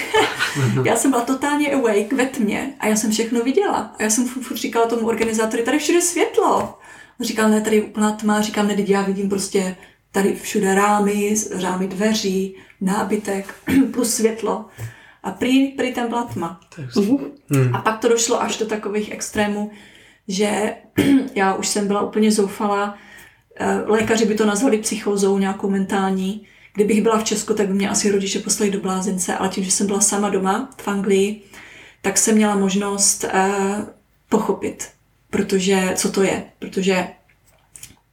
já jsem byla totálně awake ve tmě a já jsem všechno viděla. A já jsem furt říkala tomu organizátorovi, tady všude světlo. On říkal, ne, tady je úplná tma, říkám, ne, já vidím prostě tady všude rámy, rámy dveří, nábytek, plus světlo. A prý, prý tam byla tma. Hmm. A pak to došlo až do takových extrémů, že já už jsem byla úplně zoufalá. Eh, lékaři by to nazvali psychózou nějakou mentální, Kdybych byla v Česku, tak by mě asi rodiče poslali do blázince, ale tím, že jsem byla sama doma v Anglii, tak jsem měla možnost uh, pochopit, protože co to je. Protože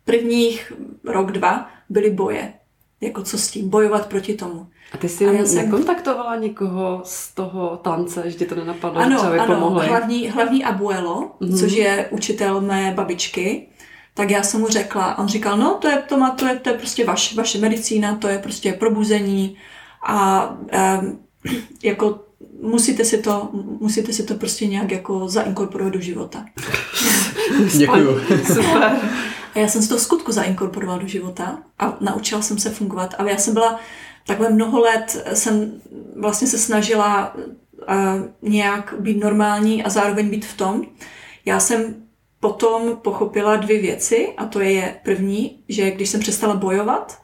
prvních rok, dva byly boje. Jako co s tím, bojovat proti tomu. A ty jsi a já jsem... nekontaktovala někoho z toho tance, že ti to nenapadlo, ano, že třeba ano, hlavní, hlavní abuelo, mm-hmm. což je učitel mé babičky, tak já jsem mu řekla, a on říkal, no to je, to, má, to je, to je prostě vaš, vaše medicína, to je prostě probuzení a um, jako musíte si to, musíte si to prostě nějak jako zainkorporovat do života. Děkuju. Super. A já jsem si to v skutku zainkorporovala do života a naučila jsem se fungovat. A já jsem byla takhle mnoho let, jsem vlastně se snažila uh, nějak být normální a zároveň být v tom. Já jsem potom pochopila dvě věci a to je první, že když jsem přestala bojovat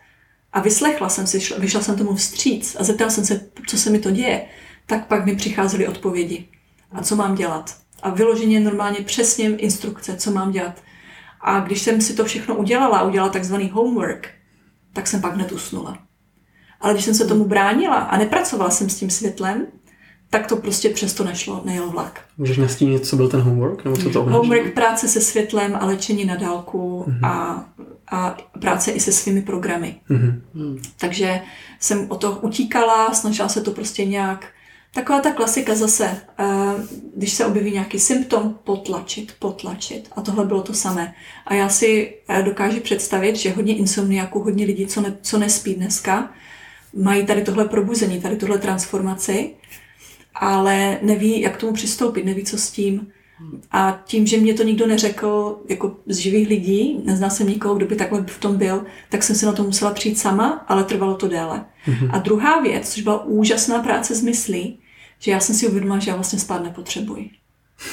a vyslechla jsem si, vyšla jsem tomu vstříc a zeptala jsem se, co se mi to děje, tak pak mi přicházely odpovědi. A co mám dělat? A vyloženě normálně přesně instrukce, co mám dělat. A když jsem si to všechno udělala, udělala takzvaný homework, tak jsem pak hned usnula. Ale když jsem se tomu bránila a nepracovala jsem s tím světlem, tak to prostě přesto nešlo, nejel vlak. Můžeš nastínit, co byl ten homework? Nebo co to obnáší? Homework, práce se světlem a léčení na dálku mm-hmm. a, a práce i se svými programy. Mm-hmm. Takže jsem o to utíkala, snažila se to prostě nějak Taková ta klasika zase, eh, když se objeví nějaký symptom, potlačit, potlačit. A tohle bylo to samé. A já si eh, dokážu představit, že hodně insomniaků, hodně lidí, co, ne, co nespí dneska, mají tady tohle probuzení, tady tohle transformaci, ale neví, jak k tomu přistoupit, neví, co s tím. A tím, že mě to nikdo neřekl jako z živých lidí, neznal jsem nikoho, kdo by takhle v tom byl, tak jsem si na to musela přijít sama, ale trvalo to déle. Mm-hmm. A druhá věc, což byla úžasná práce s myslí, že já jsem si uvědomila, že já vlastně spát nepotřebuji.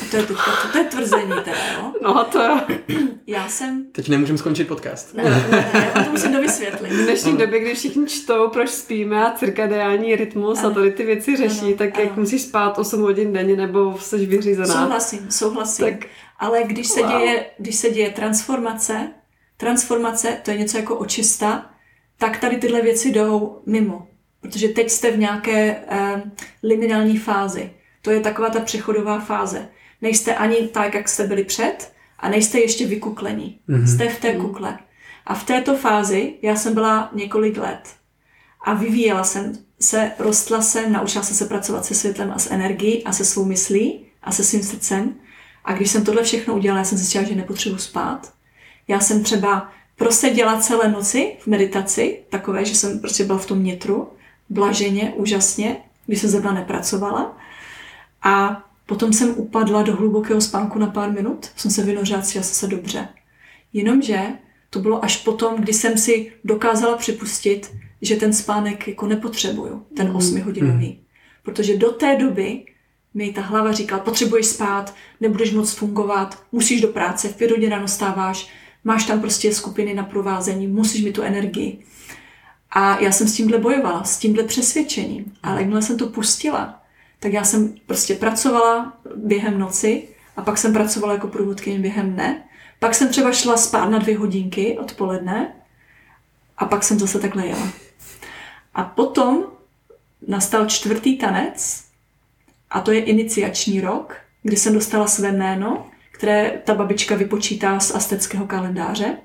A to je, to, to je tvrzení teda, jo? No to jo. Já jsem... Teď nemůžeme skončit podcast. Ne, ne, ne, já to musím dovysvětlit. V dnešní době, kdy všichni čtou, proč spíme a cirkadiální rytmus ano. a tady ty věci řeší, ano, tak ano. jak musíš spát 8 hodin denně nebo jsi vyřízená. Souhlasím, souhlasím. Tak... Ale když se, wow. děje, když se děje transformace, transformace, to je něco jako očista, tak tady tyhle věci jdou mimo. Protože teď jste v nějaké eh, liminální fázi. To je taková ta přechodová fáze. Nejste ani tak, jak jste byli před, a nejste ještě vykuklení. Mm-hmm. Jste v té kukle. A v této fázi já jsem byla několik let. A vyvíjela jsem se, rostla jsem, naučila jsem se pracovat se světlem a s energií a se svou myslí a se svým srdcem. A když jsem tohle všechno udělala, já jsem zjistila, že nepotřebuji spát. Já jsem třeba proseděla celé noci v meditaci, takové, že jsem prostě byla v tom nitru blaženě, úžasně, když se zrovna nepracovala. A potom jsem upadla do hlubokého spánku na pár minut, jsem se vynořila, cítila jsem se dobře. Jenomže to bylo až potom, kdy jsem si dokázala připustit, že ten spánek jako nepotřebuju, ten mm. osmihodinový. Mm. Protože do té doby mi ta hlava říkala, potřebuješ spát, nebudeš moc fungovat, musíš do práce, v pět hodin ráno stáváš, máš tam prostě skupiny na provázení, musíš mít tu energii. A já jsem s tímhle bojovala, s tímhle přesvědčením. Ale jakmile jsem to pustila, tak já jsem prostě pracovala během noci a pak jsem pracovala jako průvodkyně během dne. Pak jsem třeba šla spát na dvě hodinky odpoledne a pak jsem zase takhle jela. A potom nastal čtvrtý tanec a to je iniciační rok, kdy jsem dostala své jméno, které ta babička vypočítá z asteckého kalendáře.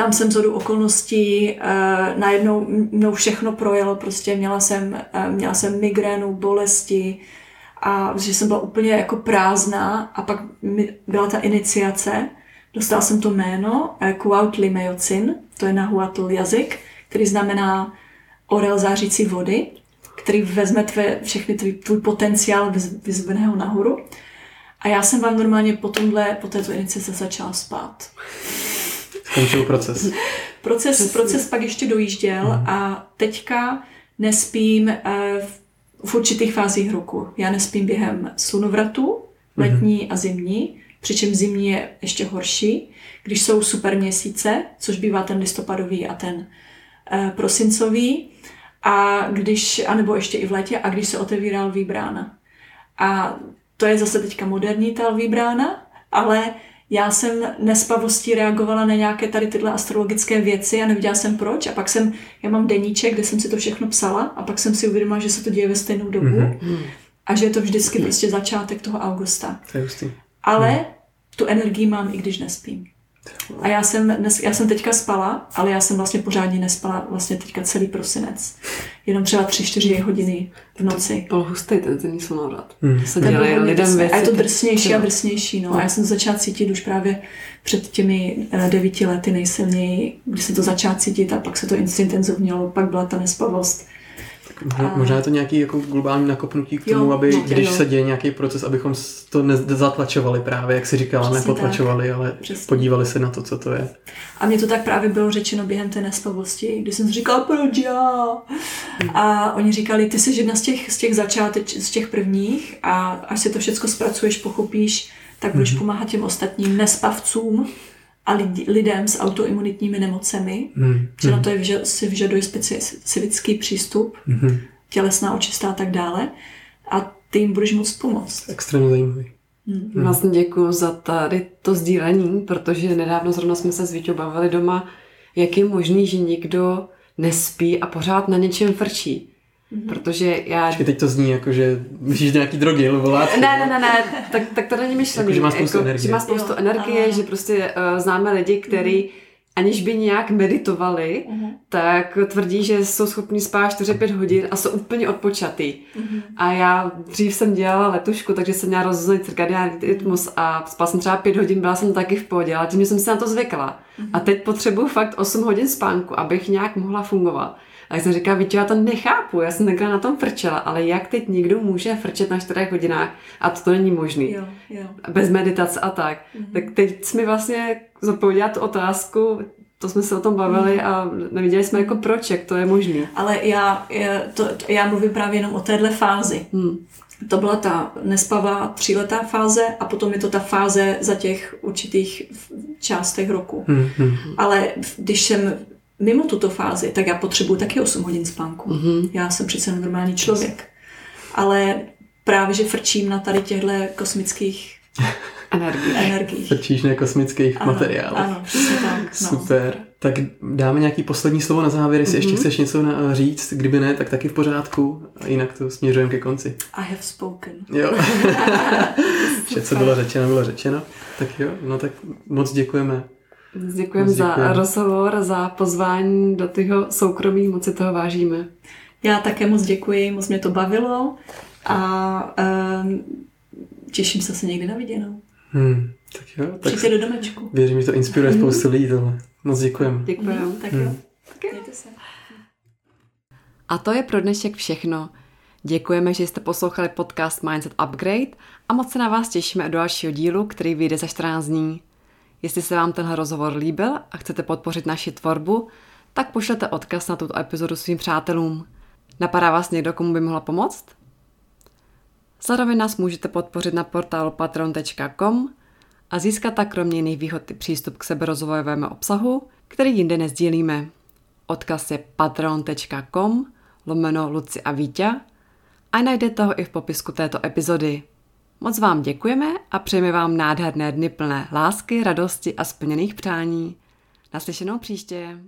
Tam jsem z okolností uh, najednou mnou všechno projelo, prostě měla jsem, uh, měla jsem migrénu, bolesti a že jsem byla úplně jako prázdná a pak mi byla ta iniciace, dostala jsem to jméno uh, Kuautli Meocin, to je nahuatl jazyk, který znamená orel zářící vody, který vezme tvé, všechny tvůj, tvůj potenciál vyzveného nahoru. A já jsem vám normálně po tomhle, po této iniciaci začala spát. Skončil proces. proces, proces pak ještě dojížděl mm. a teďka nespím eh, v určitých fázích roku. Já nespím během slunovratu, letní mm. a zimní, přičem zimní je ještě horší, když jsou super měsíce, což bývá ten listopadový a ten uh, prosincový, a když, anebo ještě i v létě, a když se otevírá lví brána. A to je zase teďka moderní ta lví brána, ale já jsem nespavostí reagovala na nějaké tady tyhle astrologické věci a neviděla jsem proč. A pak jsem, já mám deníček, kde jsem si to všechno psala a pak jsem si uvědomila, že se to děje ve stejnou dobu mm-hmm. a že je to vždycky prostě začátek toho augusta. To je hustý. Ale mm. tu energii mám, i když nespím. A já jsem, dnes, já jsem teďka spala, ale já jsem vlastně pořádně nespala vlastně teďka celý prosinec. Jenom třeba 3-4 hodiny v noci. Byl hustý ten ten sonorat. Hmm. Se dělají lidem věci. A je to drsnější a drsnější. No. A já jsem to začala cítit už právě před těmi eh, devíti lety nejsilněji, kdy se to začala cítit a pak se to intenzivnilo, pak byla ta nespavost. Možná, možná je to nějaký jako globální nakopnutí k Jo, tomu, aby určitě, když no. se děje nějaký proces, abychom to nezatlačovali právě, jak si říkala, Přesně nepotlačovali, ale Přesně. podívali se na to, co to je. A mně to tak právě bylo řečeno během té nespavosti, kdy jsem říkala, proč já? A oni říkali, ty jsi jedna z těch, z těch začáteč, z těch prvních a až si to všechno zpracuješ, pochopíš, tak budeš pomáhat těm ostatním nespavcům a lidi, lidem s autoimunitními nemocemi, Hmm. že na to je, vyža- si vyžaduje specifický přístup, Mhm. tělesná očista a tak dále. A ty jim budeš moct pomoct. Extrémně zajímavý. Vlastně děkuji za tady to sdílení, protože nedávno zrovna jsme se s Víťou bavili doma, jak je možný, že někdo nespí a pořád na něčem frčí. Protože já... Počkej, teď to zní jako, že myslíš nějaký drogy nebo látky. Ne, ne, ne, ne, tak, tak to není myšlený. Jako, že má spoustu energie. Že má spoustu Jo, energie, ano. že prostě uh, známe lidi, který aniž by nějak meditovali, Mhm. tak tvrdí, že jsou schopni spát 4-5 hodin a jsou úplně odpočatý. Mhm. A já dřív jsem dělala letušku, takže jsem měla rozhozený cirkadiální rytmus a spala jsem třeba 5 hodin, byla jsem taky v pohodě, ale tím jsem si na to zvykla. A teď potřebuju fakt 8 hodin spánku, abych nějak mohla fungovat. A jak jsem říkala, víte, já to nechápu, já jsem tenkrát na tom frčela, ale jak teď někdo může frčet na 4 hodinách a to, to není možný. Jo, jo. Bez meditace a tak. Tak teď jsi mi vlastně zodpověděla tu otázku, to jsme se o tom bavili a neviděli jsme jako proč, jak to je možný. Ale já, to, to, já mluvím právě jenom o téhle fázi. Hmm. To byla ta nespavá tříletá fáze a potom je to ta fáze za těch určitých částech roku. Hmm, hmm. Ale když jsem mimo tuto fázi, tak já potřebuji taky 8 hodin spánku. Mhm. Já jsem přece jenom normální člověk. Ale právě, že frčím na tady těchto kosmických Energie. energiích. Frčíš na kosmických Ano, materiálech. Ano, přesně tak. No. Super. Tak dáme nějaký poslední slovo na závěr, jestli ještě Mhm. chceš něco na, říct, kdyby ne, tak taky v pořádku, a jinak to směřujeme ke konci. I have spoken. Jo. Vše, co bylo řečeno, bylo řečeno. Tak jo, no tak moc děkujeme. Děkujeme za rozhovor, za pozvání do toho soukromí, moc si toho vážíme. Já také moc děkuji, moc mě to bavilo a um, těším se se někdy na viděnou. Hmm. Tak jo, tak Přijďte do domečku. věřím, že to inspiruje spoustu lidí tohle. Moc děkujeme. Děkujeme. Tak jo. Hmm. Mějte se. A to je pro dnešek všechno. Děkujeme, že jste poslouchali podcast Mindset Upgrade a moc se na vás těšíme do dalšího dílu, který vyjde za 14 dní. Jestli se vám tenhle rozhovor líbil a chcete podpořit naši tvorbu, tak pošlete odkaz na tuto epizodu svým přátelům. Napadá vás někdo, komu by mohla pomoct? Zároveň nás můžete podpořit na portálu patreon.com a získat tak kromě jiných výhod i přístup k seberozvojovému obsahu, který jinde nezdílíme. Odkaz je patreon.com lomeno Luci a Vítě a najdete ho i v popisku této epizody. Moc vám děkujeme a přejeme vám nádherné dny plné lásky, radosti a splněných přání. Naslyšenou příště.